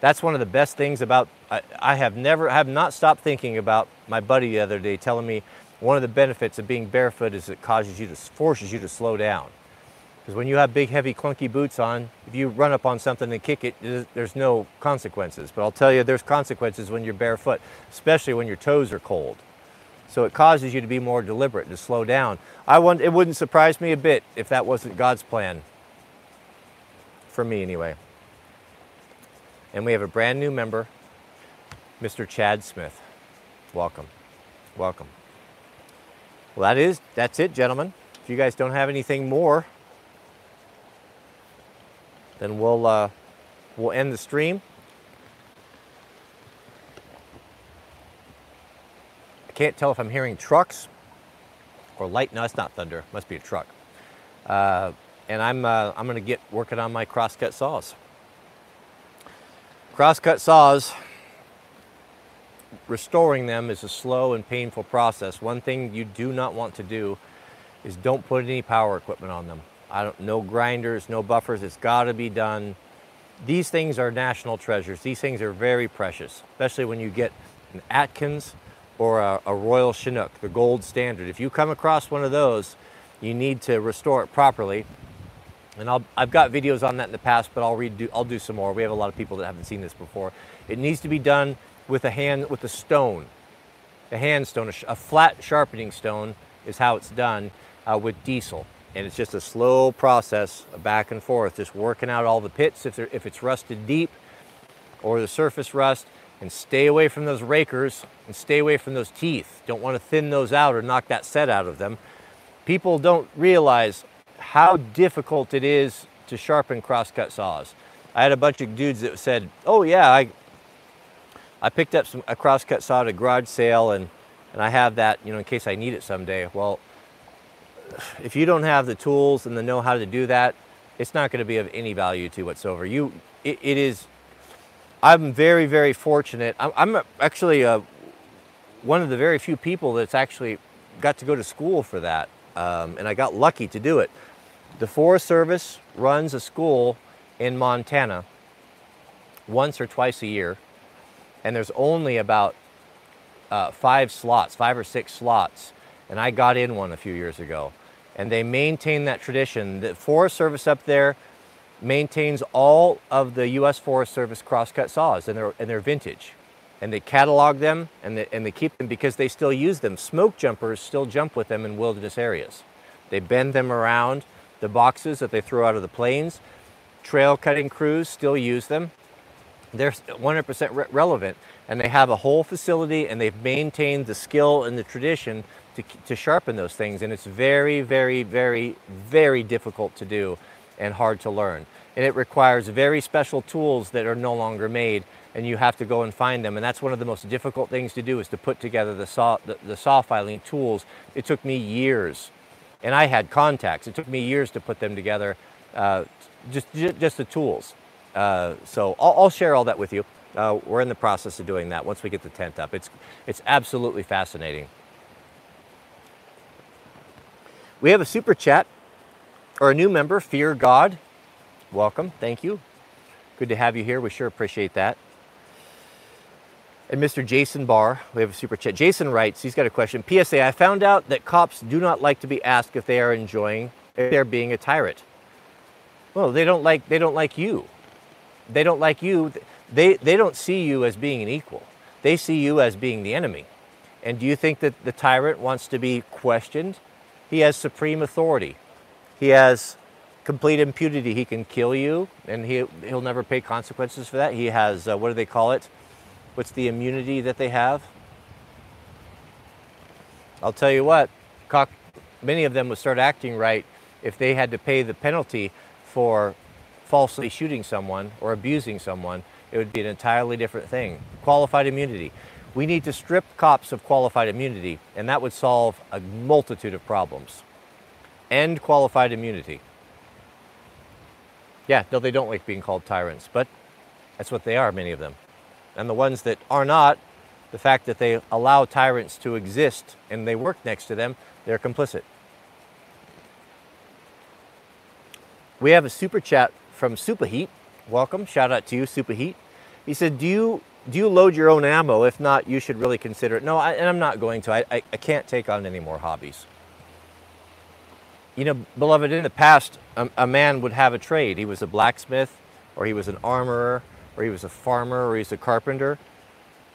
That's one of the best things about, I, I have never, I have not stopped thinking about my buddy the other day telling me one of the benefits of being barefoot is it causes you to, forces you to slow down. Because when you have big, heavy, clunky boots on, if you run up on something and kick it, there's no consequences. But I'll tell you, there's consequences when you're barefoot, especially when your toes are cold. So it causes you to be more deliberate, to slow down. I want, it wouldn't surprise me a bit if that wasn't God's plan. For me, anyway. And we have a brand new member, Mr. Chad Smith. Welcome. Welcome. Well, that is, that's it, gentlemen. If you guys don't have anything more, then we'll, uh, we'll end the stream. I can't tell if I'm hearing trucks or light. No, it's not thunder. It must be a truck. Uh, and I'm, uh, I'm going to get working on my crosscut saws. Crosscut saws, restoring them is a slow and painful process. One thing you do not want to do is don't put any power equipment on them. I don't, no grinders, no buffers, it's gotta be done. These things are national treasures. These things are very precious, especially when you get an Atkins or a, a Royal Chinook, the gold standard. If you come across one of those, you need to restore it properly and i have got videos on that in the past, but I'll redo, I'll do some more. We have a lot of people that haven't seen this before. It needs to be done with a hand, with a stone, a hand stone, a, flat sharpening stone is how it's done uh, with diesel. And it's just a slow process back and forth, just working out all the pits if, if it's rusted deep or the surface rust and stay away from those rakers and stay away from those teeth. Don't want to thin those out or knock that set out of them. People don't realize how difficult it is to sharpen crosscut saws. I had a bunch of dudes that said, oh yeah, I, I picked up some, a crosscut saw at a garage sale and, and I have that, you know, in case I need it someday. Well, if you don't have the tools and the know how to do that, it's not going to be of any value to whatsoever. You, it, it is, I'm very, very fortunate. I'm, I'm actually a, one of the very few people that's actually got to go to school for that. Um, and I got lucky to do it. The Forest Service runs a school in Montana once or twice a year, and there's only about uh, five slots, five or six slots, and I got in one a few years ago. And they maintain that tradition. The Forest Service up there maintains all of the U.S. Forest Service crosscut saws, and they're, and they're vintage and they catalog them and they, and they keep them because they still use them. Smoke jumpers still jump with them in wilderness areas. They bend them around the boxes that they throw out of the planes. Trail cutting crews still use them. They're 100% re relevant and they have a whole facility and they've maintained the skill and the tradition to, to sharpen those things. And it's very, very, very, very difficult to do and hard to learn. And it requires very special tools that are no longer made and you have to go and find them. And that's one of the most difficult things to do is to put together the saw, the, the saw filing tools. It took me years. And I had contacts. It took me years to put them together, uh, just, just the tools. Uh, so I'll, I'll, share all that with you. Uh, we're in the process of doing that once we get the tent up. It's, it's absolutely fascinating. We have a super chat or a new member, Fear God. Welcome. Thank you. Good to have you here. We sure appreciate that. And Mr. Jason Barr, we have a super chat. Jason writes, he's got a question. PSA, I found out that cops do not like to be asked if they are enjoying, if they're being a tyrant. Well, they don't like, they don't like you. They don't like you. They, they don't see you as being an equal. They see you as being the enemy. And do you think that the tyrant wants to be questioned? He has supreme authority. He has complete impunity. He can kill you, and he, he'll never pay consequences for that. He has, uh, what do they call it? What's the immunity that they have? I'll tell you what, many of them would start acting right if they had to pay the penalty for falsely shooting someone or abusing someone. It would be an entirely different thing. Qualified immunity. We need to strip cops of qualified immunity, and that would solve a multitude of problems. End qualified immunity. Yeah, no, they don't like being called tyrants, but that's what they are, many of them. And the ones that are not, the fact that they allow tyrants to exist and they work next to them, they're complicit. We have a super chat from Superheat. Welcome. Shout out to you, Superheat. He said, Do you do you load your own ammo? If not, you should really consider it. No, I, and I'm not going to. I, I, I can't take on any more hobbies. You know, beloved, in the past, a, a man would have a trade. He was a blacksmith, or he was an armorer, or he was a farmer, or he was a carpenter.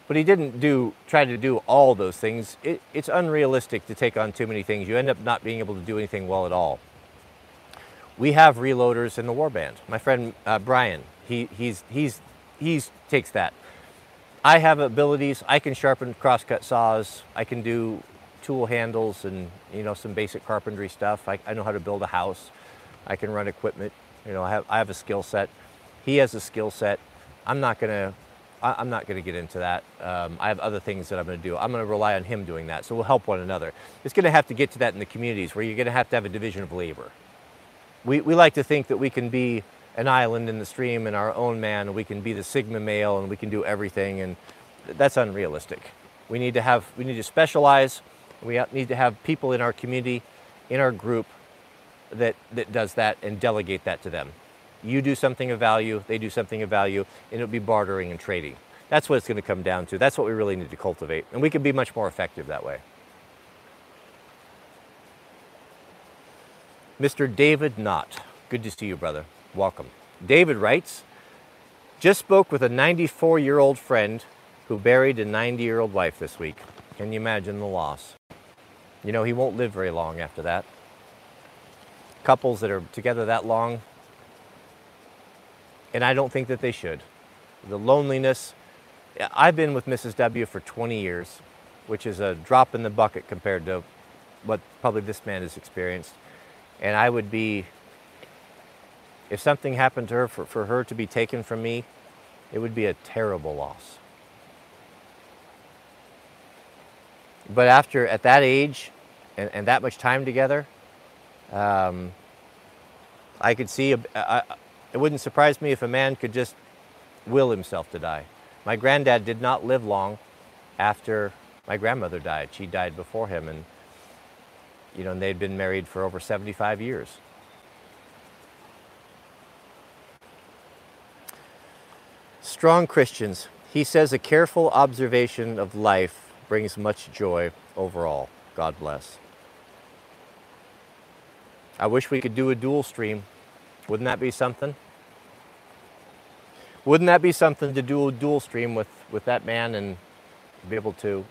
But he didn't do try to do all those things. It, it's unrealistic to take on too many things. You end up not being able to do anything well at all. We have reloaders in the warband. My friend uh, Brian, he he's he's he's takes that. I have abilities. I can sharpen crosscut saws. I can do tool handles and you know some basic carpentry stuff. I, I know how to build a house. I can run equipment. You know, I have I have a skill set. He has a skill set. I'm not gonna I'm not going to get into that. Um, I have other things that I'm going to do. I'm going to rely on him doing that. So we'll help one another. It's going to have to get to that in the communities where you're going to have to have a division of labor. We, we like to think that we can be an island in the stream and our own man, we can be the Sigma male and we can do everything, and that's unrealistic. We need to have, we need to specialize. We need to have people in our community, in our group, that, that does that and delegate that to them. You do something of value, they do something of value, and it'll be bartering and trading. That's what it's going to come down to. That's what we really need to cultivate. And we can be much more effective that way. Mr. David Knott. Good to see you, brother. Welcome. David writes Just spoke with a 94 year old friend who buried a 90 year old wife this week. Can you imagine the loss? You know, he won't live very long after that. Couples that are together that long, and I don't think that they should. The loneliness. I've been with Mrs. W for 20 years, which is a drop in the bucket compared to what probably this man has experienced. And I would be, if something happened to her, for, for her to be taken from me, it would be a terrible loss. But after, at that age and, and that much time together, um, I could see a, a, it wouldn't surprise me if a man could just will himself to die. My granddad did not live long after my grandmother died. She died before him, and you know, and they'd been married for over 75 years. Strong Christians. He says a careful observation of life brings much joy overall. God bless. I wish we could do a dual stream wouldn't that be something? Wouldn't that be something to do a dual stream with, with that man and be able to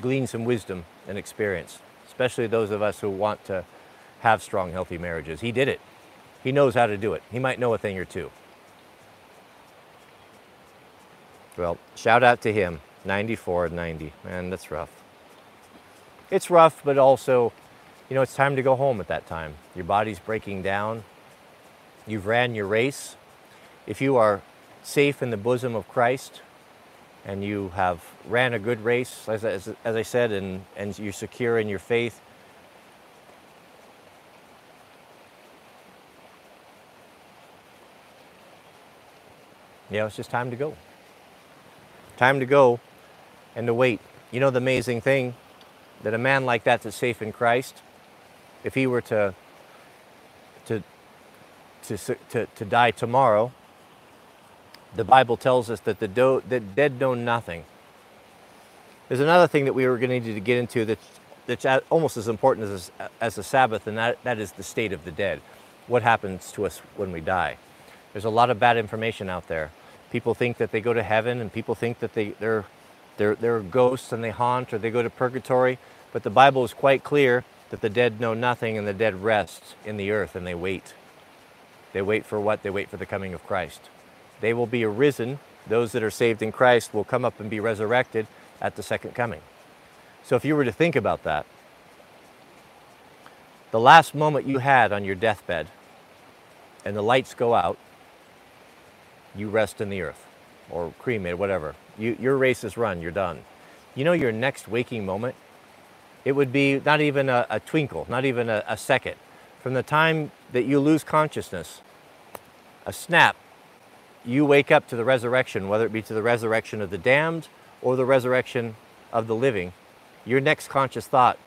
glean some wisdom and experience, especially those of us who want to have strong, healthy marriages? He did it. He knows how to do it. He might know a thing or two. Well, shout out to him. 94 and 90. Man, that's rough. It's rough, but also, you know, it's time to go home at that time. Your body's breaking down. You've ran your race. If you are safe in the bosom of Christ and you have ran a good race, as, as, as I said, and, and you're secure in your faith, yeah, it's just time to go. Time to go and to wait. You know the amazing thing that a man like that that's safe in Christ, if he were to to to to, to die tomorrow, the Bible tells us that the, do, the dead know nothing. There's another thing that we were going to need to get into that's, that's almost as important as, as the Sabbath, and that, that is the state of the dead. What happens to us when we die? There's a lot of bad information out there. People think that they go to heaven, and people think that they, they're, they're, they're ghosts and they haunt, or they go to purgatory. But the Bible is quite clear that the dead know nothing, and the dead rest in the earth, and they wait. They wait for what? They wait for the coming of Christ. They will be arisen. Those that are saved in Christ will come up and be resurrected at the second coming. So if you were to think about that, the last moment you had on your deathbed and the lights go out, you rest in the earth or cremated, whatever. You, your race is run, you're done. You know your next waking moment? It would be not even a, a twinkle, not even a, a second. From the time that you lose consciousness, a snap you wake up to the resurrection, whether it be to the resurrection of the damned or the resurrection of the living, your next conscious thought,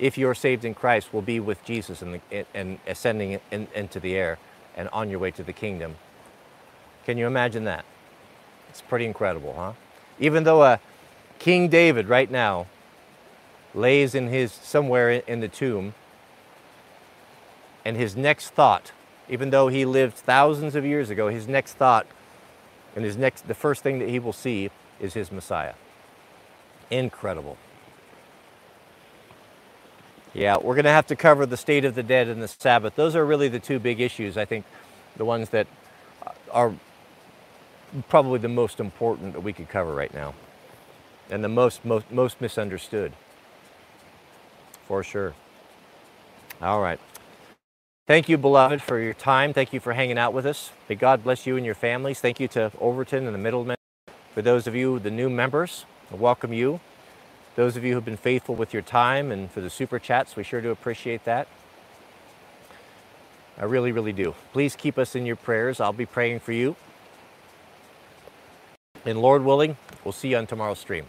if you're saved in Christ, will be with Jesus and, and ascending in, into the air and on your way to the kingdom. Can you imagine that? It's pretty incredible, huh? Even though uh, King David right now lays in his somewhere in the tomb, and his next thought, even though he lived thousands of years ago, his next thought and his next, the first thing that he will see is his Messiah. Incredible. Yeah, we're going to have to cover the state of the dead and the Sabbath. Those are really the two big issues, I think, the ones that are probably the most important that we could cover right now and the most, most, most misunderstood, for sure. All right. Thank you, beloved, for your time. Thank you for hanging out with us. May God bless you and your families. Thank you to Overton and the Middlemen. For those of you, the new members, I welcome you. Those of you who've been faithful with your time and for the super chats, we sure do appreciate that. I really, really do. Please keep us in your prayers. I'll be praying for you. And Lord willing, we'll see you on tomorrow's stream.